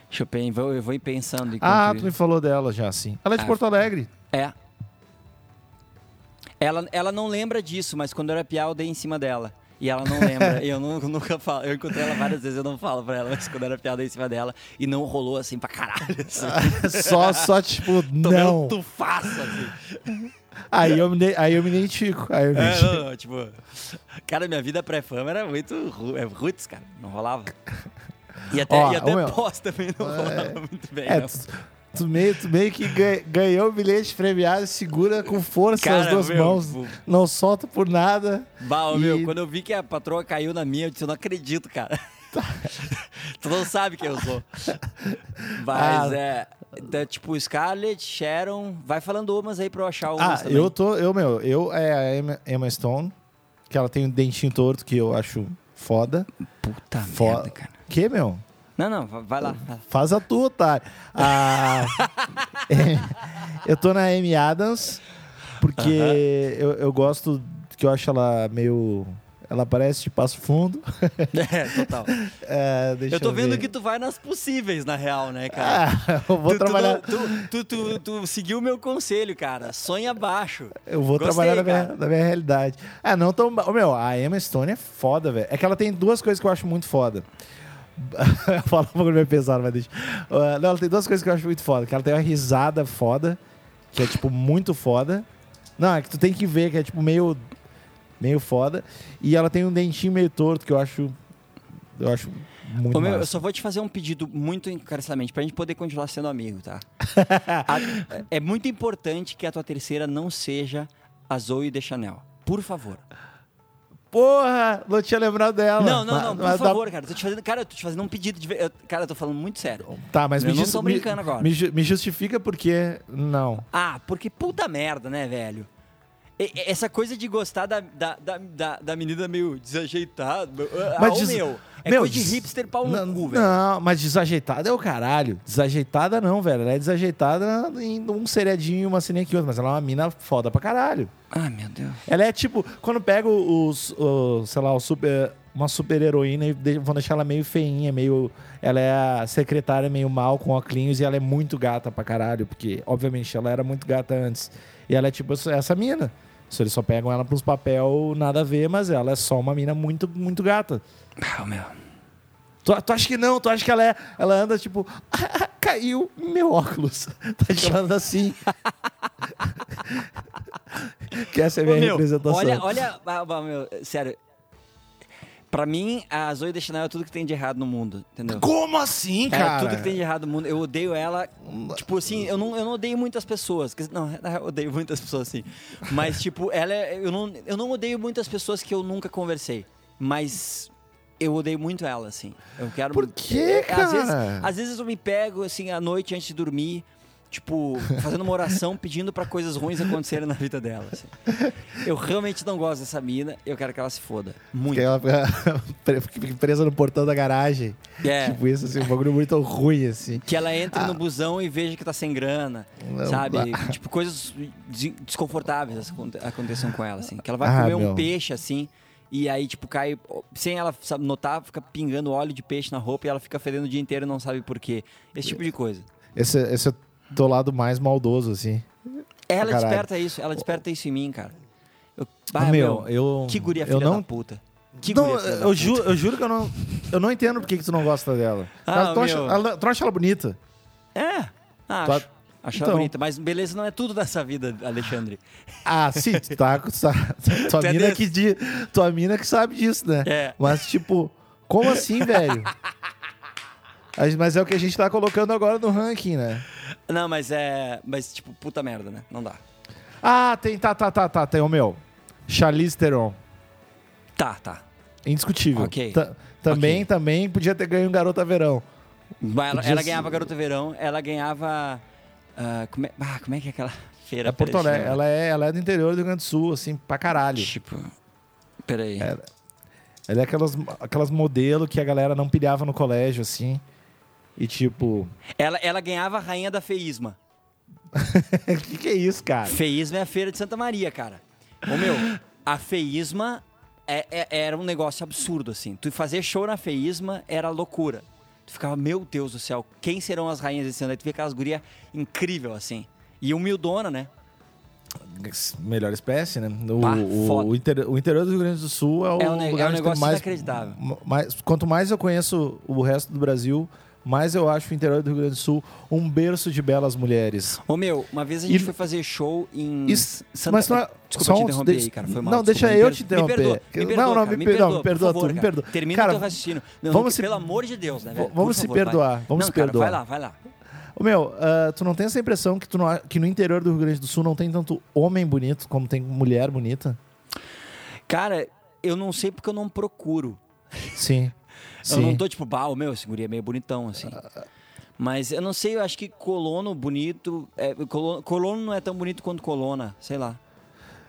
Deixa eu, eu vou ir pensando. Ah, tu me falou dela já, sim. Ela é de Ah, Porto Alegre. É. Ela, ela não lembra disso, mas quando eu era piá, eu dei em cima dela. E ela não lembra. eu nu- nunca falo. Eu encontrei ela várias vezes, eu não falo pra ela, mas quando era piá, eu dei em cima dela. E não rolou assim pra caralho. Assim. só, só tipo, não. um tufaço, assim. Aí eu, me, aí eu me identifico. Aí eu me É, não, não, tipo... Cara, minha vida pré-fama era muito é, roots, cara. Não rolava. E até, Ó, e até pós também não rolava muito bem, É, não. tu, tu meio, tu meio que ganhou o bilhete premiado, segura com força Cara, as duas meu, mãos, o- não solta por nada. Bah, E- meu, quando eu vi que a patroa caiu na minha, eu disse, eu não acredito, cara. tu não sabe quem eu sou. Mas Ah. é, é, tipo, Scarlett, Sharon, vai falando umas aí pra eu achar umas Ah, também. eu tô, eu, meu, eu é a Emma, Emma Stone, que ela tem um dentinho torto que eu acho foda. Puta Fo- merda, cara. Que, meu? Não, não, va- vai lá. Faz a tua, tá? Ah, é, eu tô na Amy Adams, porque eu, eu gosto que eu acho ela meio. Ela parece de passo fundo. É, total. É, Eu tô vendo ver. que tu vai nas possíveis, na real, né, cara? Ah, eu vou tu, trabalhar. Tu, tu, tu, tu, seguiu o meu conselho, cara. Sonha baixo. Eu vou Gostei, trabalhar na minha, na minha realidade. Ah, não tão. meu, a Emma Stone é foda, velho. É que ela tem duas coisas que eu acho muito foda. Fala um pouco meio pesado, mas deixa. Uh, não, ela tem duas coisas que eu acho muito foda. Que ela tem uma risada foda, que é, tipo, muito foda. Não, é que tu tem que ver, que é, tipo, meio... Meio foda. E ela tem um dentinho meio torto, que eu acho... Eu acho muito Ô, meu, eu só vou te fazer um pedido muito encarecidamente pra gente poder continuar sendo amigo, tá? A- é muito importante que a tua terceira não seja a Zoe de Chanel. Por favor. Porra! Não tinha lembrado dela. Não, não, Mas- não, por mas dá- favor, cara. Tô te fazendo, cara, eu tô te fazendo um pedido de. ver- eu- Cara, eu tô falando muito sério. Tá, mas Eu me não tô me- brincando agora. Me, ju- me justifica porque... Não. Ah, porque puta merda, né, velho? Essa coisa de gostar da, da, da, da, da menina meio desajeitada. Mas Mas, des- meu, é meu, coisa de des- hipster pau não, no cu, velho. Não, mas desajeitada é o caralho. Desajeitada não, velho. Ela é desajeitada em um seriadinho, uma ceninha aqui outra, mas ela é uma mina foda pra caralho. Ah, meu Deus. Ela é tipo, quando pega os, os, sei lá, o super, uma super heroína e de- vão deixar ela meio feinha, meio. Ela é a secretária meio mal com óculos e ela é muito gata pra caralho, porque, obviamente, ela era muito gata antes. E ela é tipo essa mina. Se eles só pegam ela pros papel nada a ver, mas ela é só uma mina muito, muito gata. Ah, meu. Tu, tu acha que não? Tu acha que ela é. Ela anda tipo. caiu meu óculos. Ela anda assim? que essa é a minha Ô, meu, representação. Olha, olha, ah, meu, sério. Pra mim, a Zoe Deschanel é tudo que tem de errado no mundo, entendeu? Como assim, cara? É tudo que tem de errado no mundo. Eu odeio ela. Tipo assim, eu não, eu não odeio muitas pessoas. Não, eu odeio muitas pessoas, sim. Mas, tipo, ela é, eu, não, eu não odeio muitas pessoas que eu nunca conversei. Mas eu odeio muito ela, assim. Eu quero. Por quê, é, Às vezes, cara? às vezes eu me pego, assim, à noite antes de dormir. Tipo, fazendo uma oração pedindo pra coisas ruins acontecerem na vida dela. assim. Eu realmente não gosto dessa mina. Eu quero que ela se foda. Muito. Que ela fica presa no portão da garagem. É. Tipo isso, assim, um bagulho muito ruim, assim. Que ela entre Ah. no busão e veja que tá sem grana, Não, sabe? ah. Tipo, coisas des- desconfortáveis aconte- aconteçam com ela, assim. Que ela vai Ah, comer meu. um peixe, assim, e aí, tipo, cai... Sem ela sabe, notar, fica pingando óleo de peixe na roupa e ela fica fedendo o dia inteiro e não sabe por quê. Esse tipo de coisa. Esse, esse o teu lado mais maldoso, assim. Ela caralho. desperta isso, ela desperta isso em mim, cara. Eu, ah, meu, meu, eu. que guria eu filha não, da puta. Que não, guria eu, juro, eu juro que eu não. Eu não entendo por que, que tu não gosta dela. Ah, tu, acha, ela- tu acha ela bonita? É, acho. Tu- Acho ela Então. bonita, mas beleza não é tudo dessa vida, Alexandre. Ah, sim, tu tá, tu tá- tua, é mina desse. que tua mina que sabe disso, né? É. Mas, tipo, como assim, velho? Mas é o que a gente tá colocando agora no ranking, né? Não, mas é. Mas, tipo, puta merda, né? Não dá. Ah, tem, tá, tá, tá, tá, tem o meu. Charlize Theron. Tá, tá. Indiscutível. Ok. Ta- também, Ok. também podia ter ganho Garota Verão. Mas Ela, ela ganhava Garota Verão, ela ganhava. ah, como, é, ah, como é que é aquela feira? É Porto Alegre. Ela é, ela é do interior do Rio Grande do Sul, assim, pra caralho. Tipo. Peraí. É. Ela é aquelas, aquelas modelo que a galera não pilhava no colégio, assim. E tipo. Ela, ela ganhava a rainha da feísma. O que, que é isso, cara? Feísma é a feira de Santa Maria, cara. Ô meu, a feísma é- é- era um negócio absurdo, assim. Tu fazer show na feísma era loucura. Tu ficava, meu Deus do céu, quem serão as rainhas desse ano? Aí tu vê aquelas gurias incrível, assim. E humildona, né? Melhor espécie, né? O, Pá, o- o inter- o interior do Rio Grande do Sul é o, É um é um negócio mais, inacreditável. mais. Quanto mais eu conheço o resto do Brasil, mais eu acho o interior do Rio Grande do Sul um berço de belas mulheres. Ô meu, uma vez a gente E- foi fazer show em Isso- Santa... mas não é- Desculpa te interromper deixa- aí, cara. Foi mal. não, deixa desculpa. eu Me te per- Me perdoa, interromper. me Não, perdoa, não, cara, me me per- perdoa, não, me perdoa favor, tu, me perdoa. Termina Cara, o teu raciocínio. Não, vamos se- Pelo amor de Deus, né, velho? Vamos se favor, vai. perdoar, vamos não, se cara, perdoar. Vai lá, vai lá. Ô, meu, ah, tu não tem essa impressão que, tu não, que no interior do Rio Grande do Sul não tem tanto homem bonito como tem mulher bonita? Cara, eu não sei porque eu não procuro. Sim. Eu Sim. não tô tipo, bah, meu, esse guri é meio bonitão, assim. Mas eu não sei, eu acho que colono bonito. é, colono, colono não é tão bonito quanto colona, sei lá.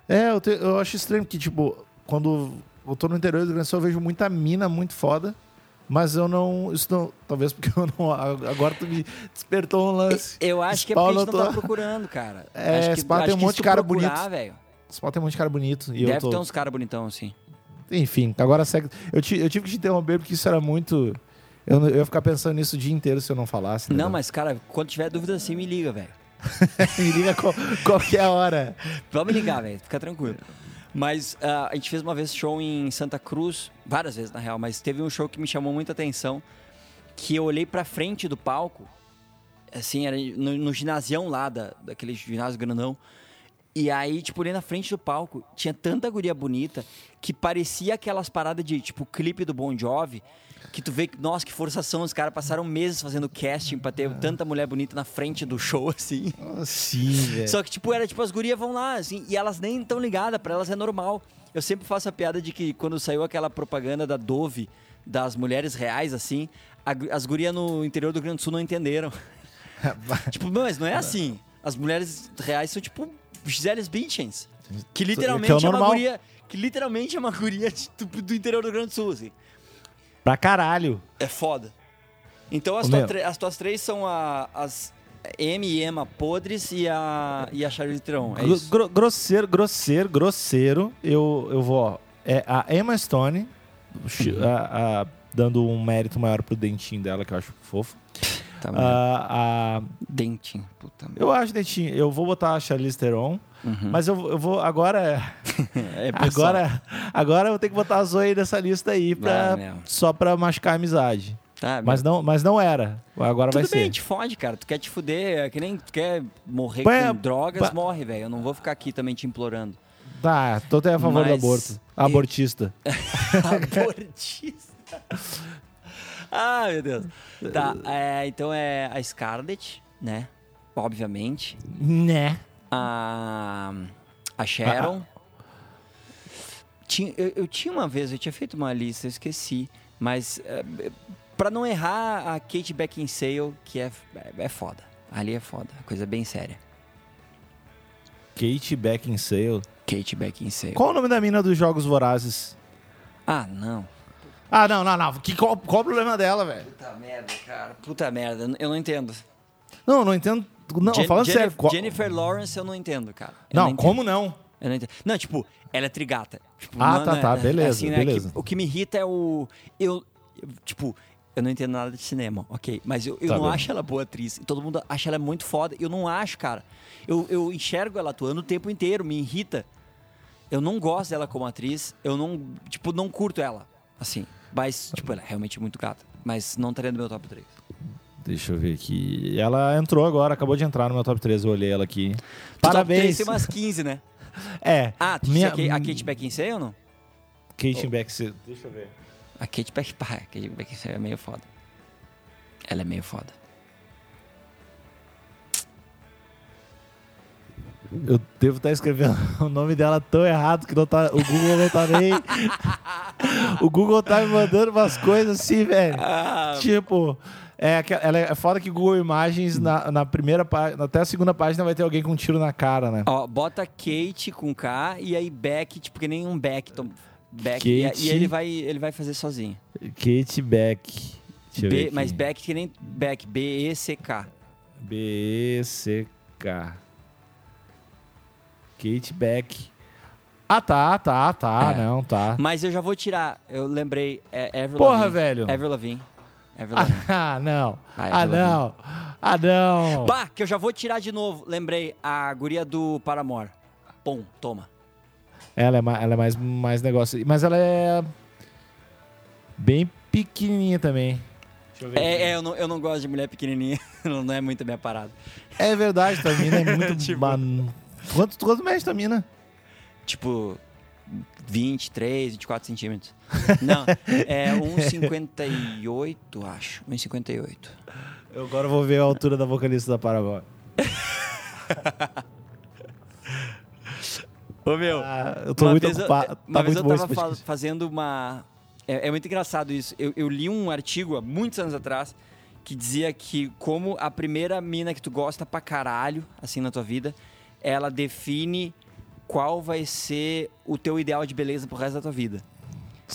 É, eu, te- eu acho estranho que, tipo, quando eu tô no interior do Rio Grande do Sul, eu vejo muita mina muito foda, mas eu não. Isso não. Talvez porque eu não. Agora tu me despertou um lance. Eu acho que é porque a gente eu não tô- tá procurando, cara. É, acho que, Spawn tem um monte de cara procurar, bonito. velho. Só tem um monte de cara bonito. E Deve eu tô... ter uns caras bonitão, assim. Enfim, agora segue. Eu, ti- eu tive que te interromper porque isso era muito. Eu, não- eu ia ficar pensando nisso o dia inteiro se eu não falasse. Não, entendeu? mas, cara, quando tiver dúvida assim, me liga, velho. Me liga qual, qualquer hora. Pode me ligar, velho. Fica tranquilo. Mas ah, a gente fez uma vez show em Santa Cruz, várias vezes na real, mas teve um show que me chamou muita atenção, que eu olhei pra frente do palco, assim, era no, no ginasião lá, da, daquele ginásio grandão. E aí, tipo, olhei na frente do palco, tinha tanta guria bonita que parecia aquelas paradas de, tipo, clipe do Bon Jovi, que tu vê que, nossa, que forçação, os caras passaram meses fazendo casting pra ter tanta mulher bonita na frente do show, assim. Sim, velho. Só que, tipo, era tipo, as gurias vão lá, assim, e elas nem estão ligadas, pra elas é normal. Eu sempre faço a piada de que quando saiu aquela propaganda da Dove, das mulheres reais, assim, a as gurias no interior do Rio Grande do Sul não entenderam. tipo, mas não é assim. As mulheres reais são, tipo, Gisele Bündchens. Que literalmente Que é é, uma guria... Que literalmente é uma guria do, do interior do Rio Grande do Sul, assim. Pra caralho. É foda. Então as, tre- as tuas três são a- as M e Emma podres e a, e a Charlize Theron. É isso. gro- grosseiro, grosseiro, grosseiro. Eu, eu vou, ó. É a Emma Stone, a- a- dando um mérito maior pro dentinho dela, que eu acho fofo. Tá, A- a- Dentinho. Puta merda. eu acho dentinho. Eu vou botar a Charlize Theron, Uhum. mas eu, eu vou agora. É, pessoal. agora, agora eu vou ter que botar a Zoe nessa lista aí pra, Ah, meu. só pra machucar a amizade. Tá, Mas não, mas não era. Agora vai Tudo bem, ser. te fode, cara. Tu quer te fuder, é que nem tu quer morrer Põe a- com drogas, morre, velho. Eu não vou ficar aqui também te implorando. Tá, tô até a favor do Mas- aborto. Abortista. Abortista. Ai, meu Deus. Tá, é, então é a Scarlett, né? Obviamente. Né? A, a Sharon. Tinha, eu, eu tinha uma vez, eu tinha feito uma lista, eu esqueci. Mas é, pra não errar, a Kate Beckinsale, que é, é foda. Ali é foda, coisa bem séria. Kate Beckinsale. Kate Beckinsale. Qual o nome da mina dos Jogos Vorazes? Ah, não. Ah, não, não, não. Que, qual, qual o problema dela, velho? Puta merda, cara. Puta merda, eu não entendo. Não, não entendo. Não, Jen- falando Jennifer, sério. qual- Jennifer Lawrence eu não entendo, cara. Eu Não, entendo. como não? Eu não entendo. Não, tipo, ela é trigata. Tipo, Ah, não- tá, não- tá, né, beleza, assim, né, beleza. que- o que me irrita é o. Eu. eu, tipo, eu não entendo nada de cinema, ok? Mas eu, eu Tá não bem. acho ela boa atriz. Todo mundo acha ela muito foda. Eu não acho, cara. Eu, eu enxergo ela atuando o tempo inteiro, me irrita. Eu não gosto dela como atriz. Eu não. Tipo, não curto ela. Assim. Mas, tipo, ela é realmente muito gata. Mas não estaria no meu top 3. Deixa eu ver aqui. Ela entrou agora, acabou de entrar no meu top 3. Eu olhei ela aqui. Top Parabéns. 3 tem umas 15, né? É. Ah, tu minha, a Kate- a Kate Beckinsale ou não? Kate Beckinsale. Deixa eu ver. A Kate Beck, pá, a Kate Beckinsale é meio foda. Ela é meio foda. Eu devo estar escrevendo o nome dela tão errado que não tá, o Google não tá nem. o Google tá me mandando umas coisas assim, velho. Ah, Tipo, é, ela é foda que Google Imagens, na, na primeira página, até a segunda página, vai ter alguém com um tiro na cara, né? Ó, bota Kate com K e aí Beck, tipo, que nem um Beck. tom- Beck e, Kate. e ele, vai, ele vai fazer sozinho. Kate Beck. Deixa eu ver B, mas Beck que nem Beck, B-E-C-K. B-E-C-K. Kate Beck. Ah, tá, tá, tá. É. Não, tá. Mas eu já vou tirar, eu lembrei, é Avril Porra, Lavigne. velho. Avril Lavigne. Avril Lavigne. Ah, não. Ah, é Ah, não. Ah, não. Bah, que eu já vou tirar de novo. Lembrei, a guria do Paramore. Pum, toma. Ela é, ela é mais, mais negócio. Mas ela é bem pequenininha também. Deixa eu ver. É, é, eu, não, eu não gosto de mulher pequenininha. não é muito a minha parada. É verdade, tua mina é muito... Tipo- man- Quanto, quanto mede tua mina? Tipo, 23, 24 centímetros. Não, é 1,58, acho. 1,58. Eu agora vou ver a altura da vocalista da Paramore. Ô, meu. Ah, eu tô muito vez eu- ocupado. Uma Tá vez eu tava fa- fazendo uma... É, é muito engraçado isso. Eu, eu li um artigo há muitos anos atrás que dizia que como a primeira mina que tu gosta pra caralho, assim, na tua vida, ela define qual vai ser o teu ideal de beleza pro resto da tua vida.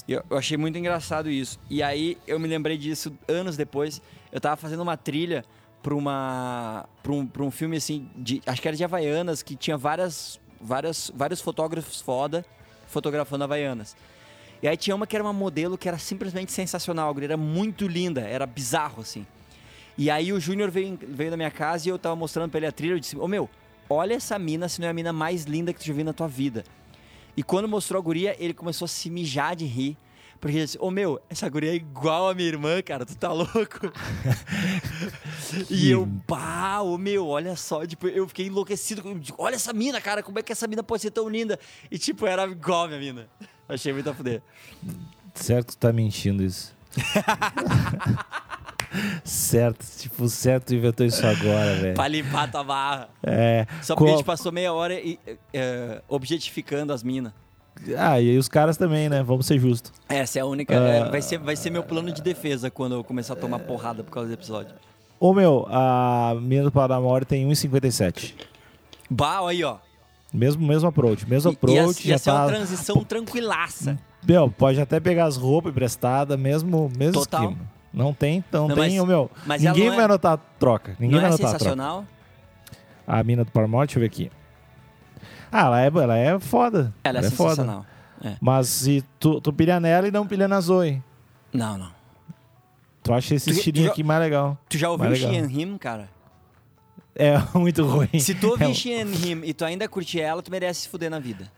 Eu, eu achei muito engraçado isso. E aí eu me lembrei disso anos depois. Eu tava fazendo uma trilha pra, uma, pra, um, pra um filme assim, de, acho que era de Havaianas, que tinha várias, várias, vários fotógrafos foda fotografando Havaianas. E aí tinha uma que era uma modelo que era simplesmente sensacional, era muito linda, era bizarro assim. E aí o Júnior veio, veio na minha casa e eu tava mostrando pra ele a trilha, eu disse, ô meu, olha essa mina, se não é a mina mais linda que tu já viu na tua vida. E quando mostrou a guria, ele começou a se mijar de rir. Porque assim, ô meu, essa guria é igual a minha irmã, cara, tu tá louco? e eu, pá, ô meu, olha só, tipo, eu fiquei enlouquecido. Olha essa mina, cara, como é que essa mina pode ser tão linda? E tipo, era igual a minha mina. Achei muito a fuder. Certo, tu tá mentindo isso. certo, tipo, certo inventou isso agora, velho. Pra limpar tua barra. É. Só porque a gente passou meia hora e, é, objetificando as minas. Ah, e os caras também, né? Vamos ser justos. Essa é a única. Ah. é, vai, ser, vai ser meu plano de defesa quando eu começar a tomar porrada por causa do episódio. Ô meu, a mina do Paramore tem 1,57. Bah, aí, ó. Mesmo, mesmo approach. Mesmo approach ia, ia já ser tá. uma transição tranquilaça. Meu, pode até pegar as roupas emprestadas, mesmo, mesmo Total. esquema. Não tem, não, Não, tem, ô, meu. mas ela ninguém não é- vai anotar troca. Ninguém vai é anotar troca. sensacional? A mina do Paramore, deixa eu ver aqui. Ah, ela é, ela é foda. Ela é, foda. sensacional. É. Mas se tu, tu pilha nela e não pilha na Zoe. Não, não. Tu acha esse estilinho aqui mais legal. Tu já ouviu She and Him, cara? É muito ruim. Se tu É ouvir She and Him e tu ainda curtir ela, tu merece se fuder na vida.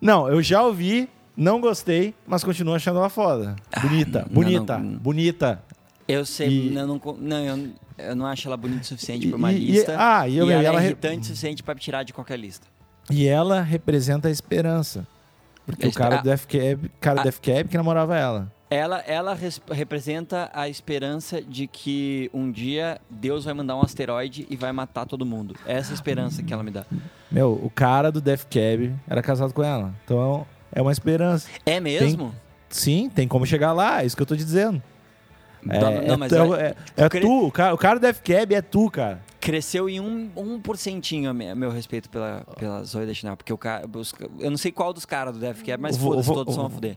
Não, eu já ouvi, não gostei, mas continuo achando ela foda. Bonita, não, bonita, não. bonita. Eu sei, E- eu não, não, eu, eu não acho ela bonita o suficiente pra E- uma e- lista. ah, e eu- ela, ela é irritante o suficiente pra tirar de qualquer lista. E ela representa a esperança. Porque A o cara esper- do Death Cab, cara Ah. do Cab que namorava ela. Ela, ela res- representa a esperança de que um dia Deus vai mandar um asteroide e vai matar todo mundo. Essa é a esperança que ela me dá. Meu, o cara do Death Cab era casado com ela. Então é uma esperança. É mesmo? Sim, tem como chegar lá, é isso que eu tô te dizendo. É, Não, não, é mas tu- é, é cre- tu, o cara, o cara do Death Cab é tu, cara. Cresceu em um, um porcentinho a me- a meu respeito pela, pela Zoe Deschanel. Porque o cara, os- eu não sei qual dos caras do Death Cab, mas vo- foda-se, todos o- são a fuder.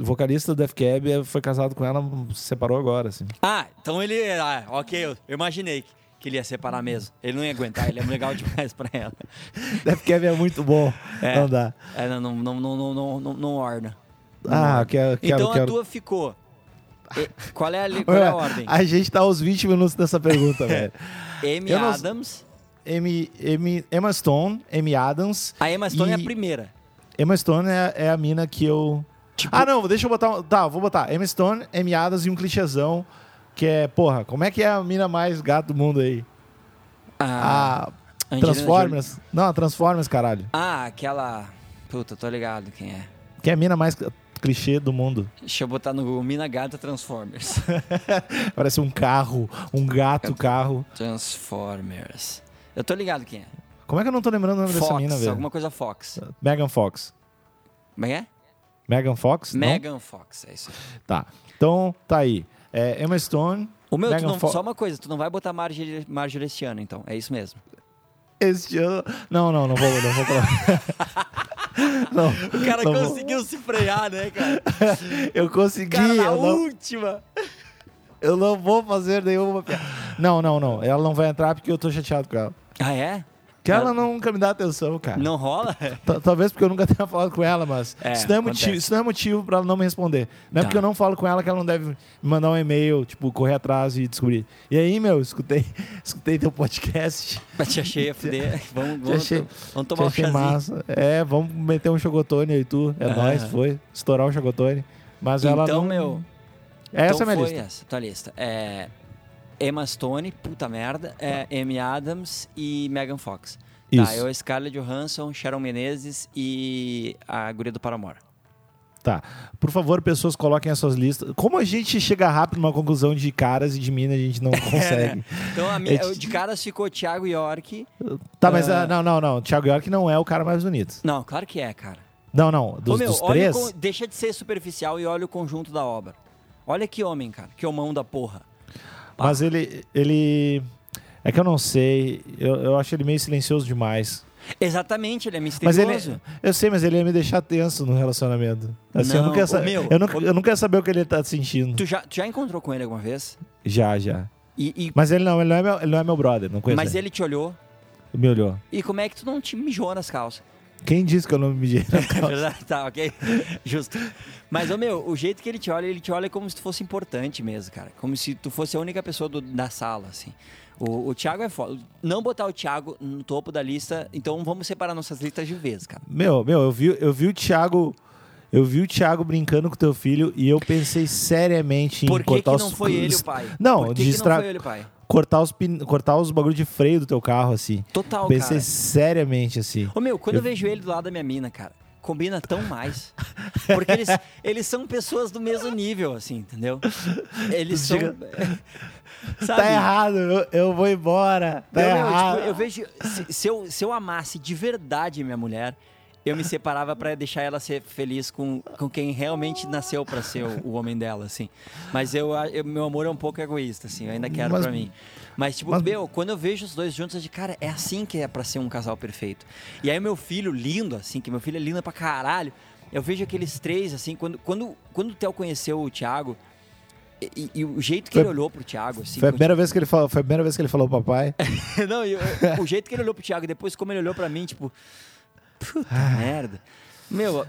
O vocalista do Death Cab foi casado com ela, se separou agora, assim. Ah, então ele. Ah, ok, eu, imaginei ele ia separar mesmo. Ele não ia aguentar, ele é legal demais pra ela. Deve é muito bom. É, não dá. É, não, não, não, não, não, não, não orna. Ah, orna. Quero, é- quero, é- Então quero. É a tua ficou. Qual é, a, qual é a ordem? A gente tá aos 20 minutos dessa pergunta, velho. M Adams. M M Emma Stone, M Adams. A Emma Stone e... é a primeira. Emma Stone é, é a mina que eu. Tipo... Ah, não, deixa eu botar. Tá, vou botar. Emma Stone, M Adams e um clichêzão. Que é, porra, como é que é a mina mais gata do mundo aí? A A Angelina Transformers. Não, a Transformers, caralho. Jolie. Ah, aquela. Puta, tô ligado quem é. Que é a mina mais clichê do mundo. Deixa eu botar no Google Mina Gata Transformers. Parece um carro, um gato carro. Transformers. Eu tô ligado quem é. Como é que eu não tô lembrando o nome dessa Fox, mina, velho? alguma coisa Fox. Megan Fox. Como é é? Megan Fox? Megan Fox, é isso. Tá. Então, tá aí. É, Emma Stone. O meu, não, Fo- só uma coisa, tu não vai botar Marjorie, Marjorie este ano, então. É isso mesmo. Este ano. Não, não, não vou, não vou não, O cara não vou. conseguiu se frear, né, cara? Eu consegui. Cara, na eu, não, última. eu não vou fazer nenhuma piada. Não, não, não. Ela não vai entrar porque eu tô chateado com ela. Ah, é? Que ela nunca me dá atenção, cara. Não rola? T- Talvez porque eu nunca tenha falado com ela, mas É, isso, não é motivo, isso não é motivo pra ela não me responder. Não é Tá. porque eu não falo com ela que ela não deve me mandar um e-mail, tipo, correr atrás e descobrir. E aí, meu, escutei, escutei teu podcast. Mas te achei a fuder. Vamos, vamos, achei- vamos tomar um achei chazinho. massa. É, vamos meter um chocotone aí, tu. É Ah. nóis, foi. Estourar o chocotone. Mas ela Então, não... meu, Essa então é a minha foi lista. essa, tua lista. É Emma Stone, puta merda, é Amy Adams e Megan Fox. Tá, Isso. eu, Scarlett Johansson, Sharon Menezes e a guria do Paramore. Tá. Por favor, pessoas, coloquem as suas listas. Como a gente chega rápido numa conclusão de caras e de mina, a gente não consegue. Então, a minha, É, de caras ficou Thiago York. tá, mas ah, não, não, não. Thiago York não é o cara mais bonito. Não, claro que é, cara. Não, não. Dos, Ô, meu, dos três... o deixa de ser superficial e olha o conjunto da obra. Olha que homem, cara. Que homão da porra. Mas ele, ele... É que eu não sei. Eu, eu acho ele meio silencioso demais. Exatamente, ele é Mas misterioso. ele... Eu sei, mas ele ia me deixar tenso no relacionamento. Assim, eu, Não, não quero ô, sa- meu, eu, não, ô- eu não quero saber o que ele tá sentindo. Tu, já, tu já encontrou com ele alguma vez? Já, já. E, e- Mas ele não, ele não é meu, ele não é meu brother, não conheço mas ele. ele te olhou. Me olhou. E como é que tu não te mijou nas calças? Quem disse que eu não me medi? É verdade? tá, ok. Justo. Mas, ô meu, o jeito que ele te olha, ele te olha como se tu fosse importante mesmo, cara. Como se tu fosse a única pessoa do- da sala, assim. O, o Thiago é foda. Não botar o Thiago no topo da lista, então vamos separar nossas listas de vez, cara. Meu, meu, eu vi, eu vi o Thiago. Eu vi o Thiago brincando com teu filho e eu pensei seriamente em Por que, cortar que os não foi ele o pai? Não, Por que, que não foi ele o pai? Cortar os pin... cortar os bagulho de freio do teu carro assim. Total, pensei cara. seriamente assim. Ô meu, quando eu... Eu- vejo ele do lado da minha mina, cara, combina tão mais. Porque eles, eles são pessoas do mesmo nível, assim, entendeu? Eles são. chega- Sabe? Tá errado, eu, eu vou embora. Tá Eu, meu, errado. tipo, eu vejo. Se, se eu, se eu amasse de verdade minha mulher, eu me separava pra deixar ela ser feliz com, com quem realmente nasceu pra ser o, o homem dela, assim. Mas eu, eu- meu amor é um pouco egoísta, assim, eu ainda quero pra mim. Mas, tipo, mas- meu, quando eu vejo os dois juntos, eu digo, cara, é assim que é pra ser um casal perfeito. E aí, meu filho, lindo, assim, que meu filho é lindo pra caralho, eu vejo aqueles três, assim, quando, quando, quando o Theo conheceu o Thiago. E, e- o jeito que Foi- ele olhou pro Thiago, assim. Foi a primeira vez que ele falou, foi a primeira vez que ele falou papai. não, e eu- o jeito que ele olhou pro Thiago, depois como ele olhou pra mim, tipo, puta merda. Meu,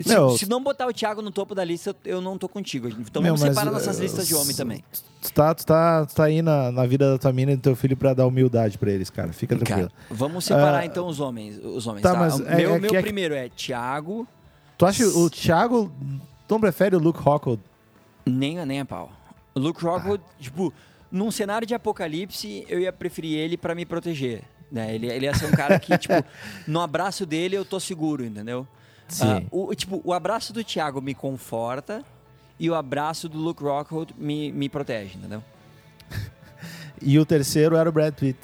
se, Meu- se não botar o Thiago no topo da lista, eu não tô contigo. Então Meu, vamos separar nossas uh, listas de homem também. Tu tá, tu tá, tu tá aí na, na vida da tua mina e do teu filho pra dar humildade pra eles, cara. Fica tranquilo. Cara, vamos separar Ah, então os homens. Os homens tá, tá, mas O é- meu é meu é que- primeiro é Thiago, Tu acha o Thiago. Tu não prefere o Luke Rockhold? nem, a- nem a pau. O Luke Rockwood, Ah. tipo, num cenário de apocalipse, eu ia preferir ele pra me proteger. Né? Ele, ele ia ser um cara que, tipo, no abraço dele eu tô seguro, entendeu? Sim. Ah, o, tipo, o abraço do Thiago me conforta e o abraço do Luke Rockhold me, me protege, entendeu? E o terceiro era o Brad Pitt.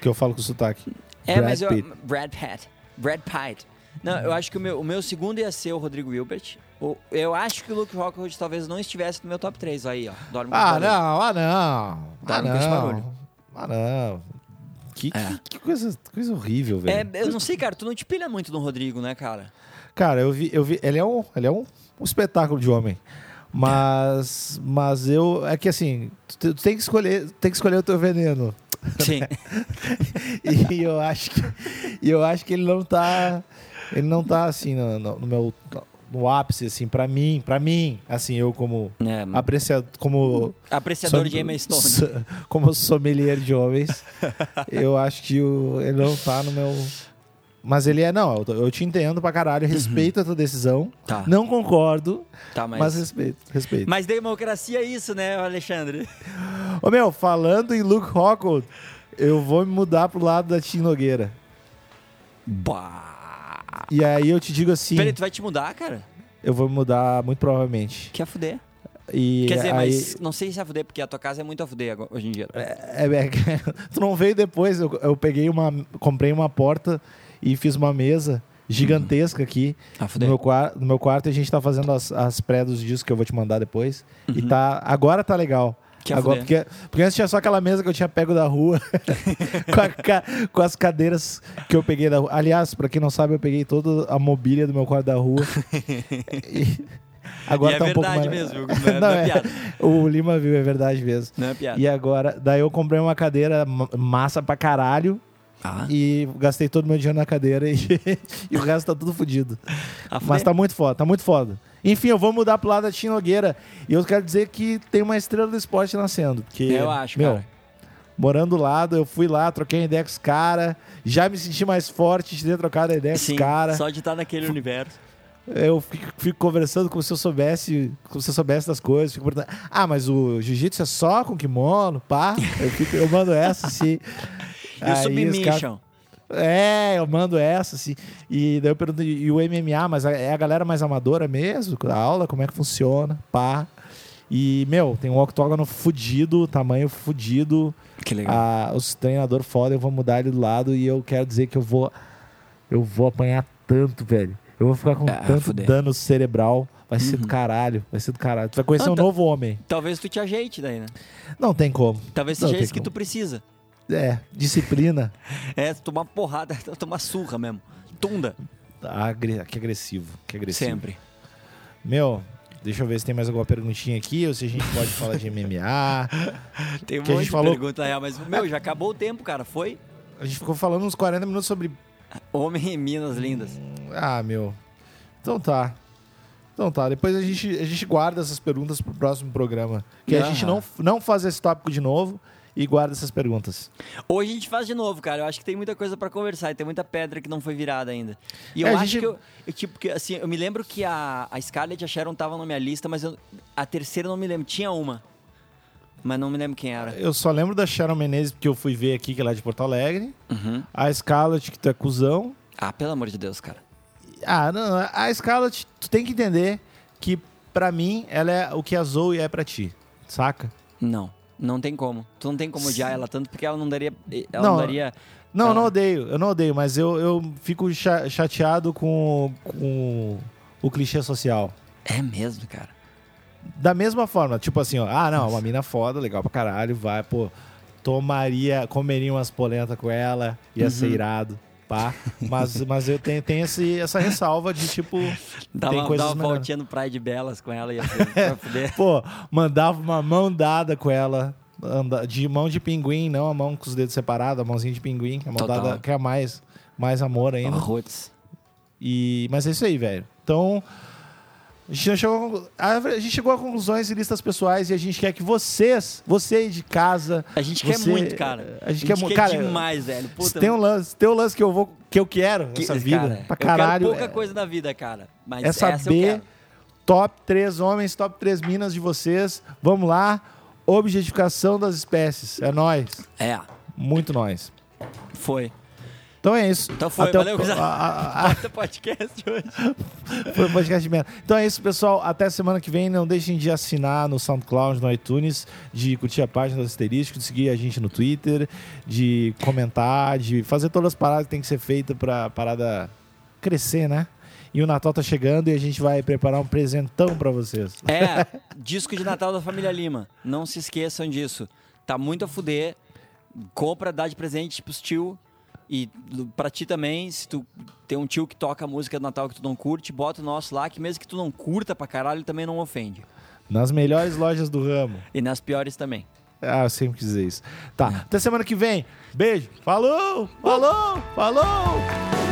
Que eu falo com sotaque. É, Brad mas eu, Pitt. Brad Pitt. Brad Pitt. Não, eu acho que o meu, o meu segundo ia ser o Rodrigo Wilbert. O- eu acho que o Luke Rockhold talvez não estivesse no meu top 3 aí, ó. Dorme Ah, não, ah, não. Tá, Ah, não esse não. barulho. Ah, não. Que, É. que, que coisa, coisa horrível, velho. É, eu não sei, cara, tu não te pilha muito no Rodrigo, né, cara? Cara, eu vi, eu vi. Ele é um, ele é um, um espetáculo de homem. Mas, mas eu. É que assim, tu, tu tem que escolher, tem que escolher o teu veneno. Sim. E eu acho que, e eu acho que ele não tá, ele não tá assim no, no- no meu, no ápice assim para mim, para mim, assim eu como É, apreciador, como apreciador som- de Emma Stone. so- como sommelier de homens, eu acho que o, ele não tá no meu. Mas ele é, não, eu, te entendo pra caralho, respeito a tua decisão. Uhum. Tá. Não concordo, Tá, mas, mas... respeito, respeito. Mas democracia é isso, né, Alexandre? Ô meu, falando em Luke Rockhold, eu vou me mudar pro lado da Tim Nogueira. Bah. E aí eu te digo assim, Peraí, tu vai te mudar, cara? eu vou mudar muito provavelmente. Quer fuder. E Quer dizer, aí, mas não sei se vai fuder, porque a tua casa é muito a fuder hoje em dia. É, é, tu não veio depois, eu, eu peguei uma. Comprei uma porta e fiz uma mesa gigantesca aqui A no fuder. meu, no meu quarto e a gente tá fazendo as, as pré dos discos que eu vou te mandar depois. E Uhum. tá. Agora tá legal. Que Agora, porque, porque antes tinha só aquela mesa que eu tinha pego da rua com, a com as cadeiras que eu peguei da rua. Aliás, pra quem não sabe, eu peguei toda a mobília do meu quarto da rua. E agora E é tá um pouco verdade mais... mesmo, não é- não é piada. O Lima viu, é verdade mesmo. Não é piada. E agora, daí eu comprei uma cadeira ma- massa pra caralho Ah, e gastei todo o meu dinheiro na cadeira e, e o resto tá tudo fodido. Mas tá muito foda, tá muito foda. Enfim, eu vou mudar pro lado da Tim Nogueira e eu quero dizer que tem uma estrela do esporte nascendo. Porque, Eu acho, meu, cara. morando do lado, eu fui lá, troquei ideia com os caras, já me senti mais forte de ter trocado a ideia com Sim, os caras. só de estar naquele universo. Eu fico, fico conversando como se eu soubesse, como se eu soubesse das coisas. Fico perguntando, ah, mas o jiu-jitsu é só com kimono, pá. Eu, fico- eu mando essa, assim. E o Aí Submission? É, eu mando essa, assim. E daí eu pergunto, e o MMA, mas é a galera mais amadora mesmo? A aula, como é que funciona? Pá. E, meu, tem um octógono fudido, tamanho fudido. Que legal. Ah, os treinador foda, eu vou mudar ele do lado e eu quero dizer que eu vou. Eu vou apanhar tanto, velho. Eu vou ficar com Ah, tanto dano cerebral. Vai ser Uhum. do caralho. Vai ser do caralho. Tu vai conhecer Ah, um tá- novo homem. Talvez tu te ajeite daí, né? Não tem como. Talvez seja isso que como. tu precisa. É, disciplina. É, tomar porrada, tomar surra mesmo. Tunda. Agre- que agressivo. Que agressivo. Sempre. Meu, deixa eu ver se tem mais alguma perguntinha aqui ou se a gente pode falar de MMA. Tem um Que a monte gente de falou- pergunta real, mas, meu, já acabou o tempo, cara. Foi A gente ficou falando uns 40 minutos sobre. Homem em Minas Lindas. Ah, meu. Então tá. Então tá. Depois a gente, a gente guarda essas perguntas pro próximo programa. Que a gente não, não faz esse tópico de novo. E guarda essas perguntas. Hoje a gente faz de novo, cara. Eu acho que tem muita coisa pra conversar e tem muita pedra que não foi virada ainda. E eu É, acho gente- que eu, eu, tipo, que, assim, eu me lembro que a, a Scarlett e a Sharon estavam na minha lista, mas eu- a terceira eu não me lembro. Tinha uma, mas não me lembro quem era. Eu só lembro da Sharon Menezes porque eu fui ver aqui, que ela é de Porto Alegre. Uhum. A Scarlett, que tu é cuzão. Ah, pelo amor de Deus, cara. Ah, não, a Scarlett, tu tem que entender que pra mim ela é o que a Zoe é pra ti, saca? Não, não tem como. Tu não tem como odiar ela tanto porque ela não daria. Ela não, Não, daria. Não, Ela- eu não odeio, eu não odeio, mas eu, eu fico cha- chateado com, com o clichê social. É mesmo, cara. Da mesma forma, tipo assim, ó, ah, não, uma mina foda, legal pra caralho, vai, pô, tomaria, comeria umas polentas com ela, ia ser Uhum. irado, pá. Mas, mas eu tenho, tenho esse, essa ressalva de, tipo, Dá tem uma, coisas dá uma voltinha no Praia de Belas com ela e ser, pra poder. Pô, mandava uma mão dada com ela, anda- de mão de pinguim, não a mão com os dedos separados, a mãozinha de pinguim, que é a mão Total. dada, que é mais, mais amor ainda. Roots. E, mas é isso aí, velho. Então, a gente, chegou, a a gente chegou a conclusões e listas pessoais e a gente quer que vocês, você aí de casa. A gente você- quer muito, cara. A gente, quer muito. quer Cara, demais, velho. se Puta, tem um lance, tem um lance que eu vou que eu quero que- nessa vida, cara, pra eu caralho. quero pouca é- coisa na vida, cara. Mas é essa eu saber top 3 homens, top 3 minas de vocês. Vamos lá. Objetificação das espécies. É nós. É, Muito nós. foi. Então é isso. Então foi, Até o- valeu, gurizada. a- a- podcast hoje. Foi o podcast de merda. Então é isso, pessoal. Até semana que vem. Não deixem de assinar no SoundCloud, no iTunes, de curtir a página do Asterisco, de seguir a gente no Twitter, de comentar, de fazer todas as paradas que tem que ser feitas pra parada crescer, né? E o Natal tá chegando e a gente vai preparar um presentão pra vocês. É, disco de Natal da família Lima. Não se esqueçam disso. Tá muito a fuder. Compra, dá de presente pros tio. E pra ti também, se tu tem um tio que toca música do Natal que tu não curte, bota o nosso lá, que mesmo que tu não curta pra caralho, ele também não ofende. Nas melhores lojas do ramo. E nas piores também. Ah, eu sempre quis dizer isso. Tá, até semana que vem. Beijo. Falou! Falou! Falou!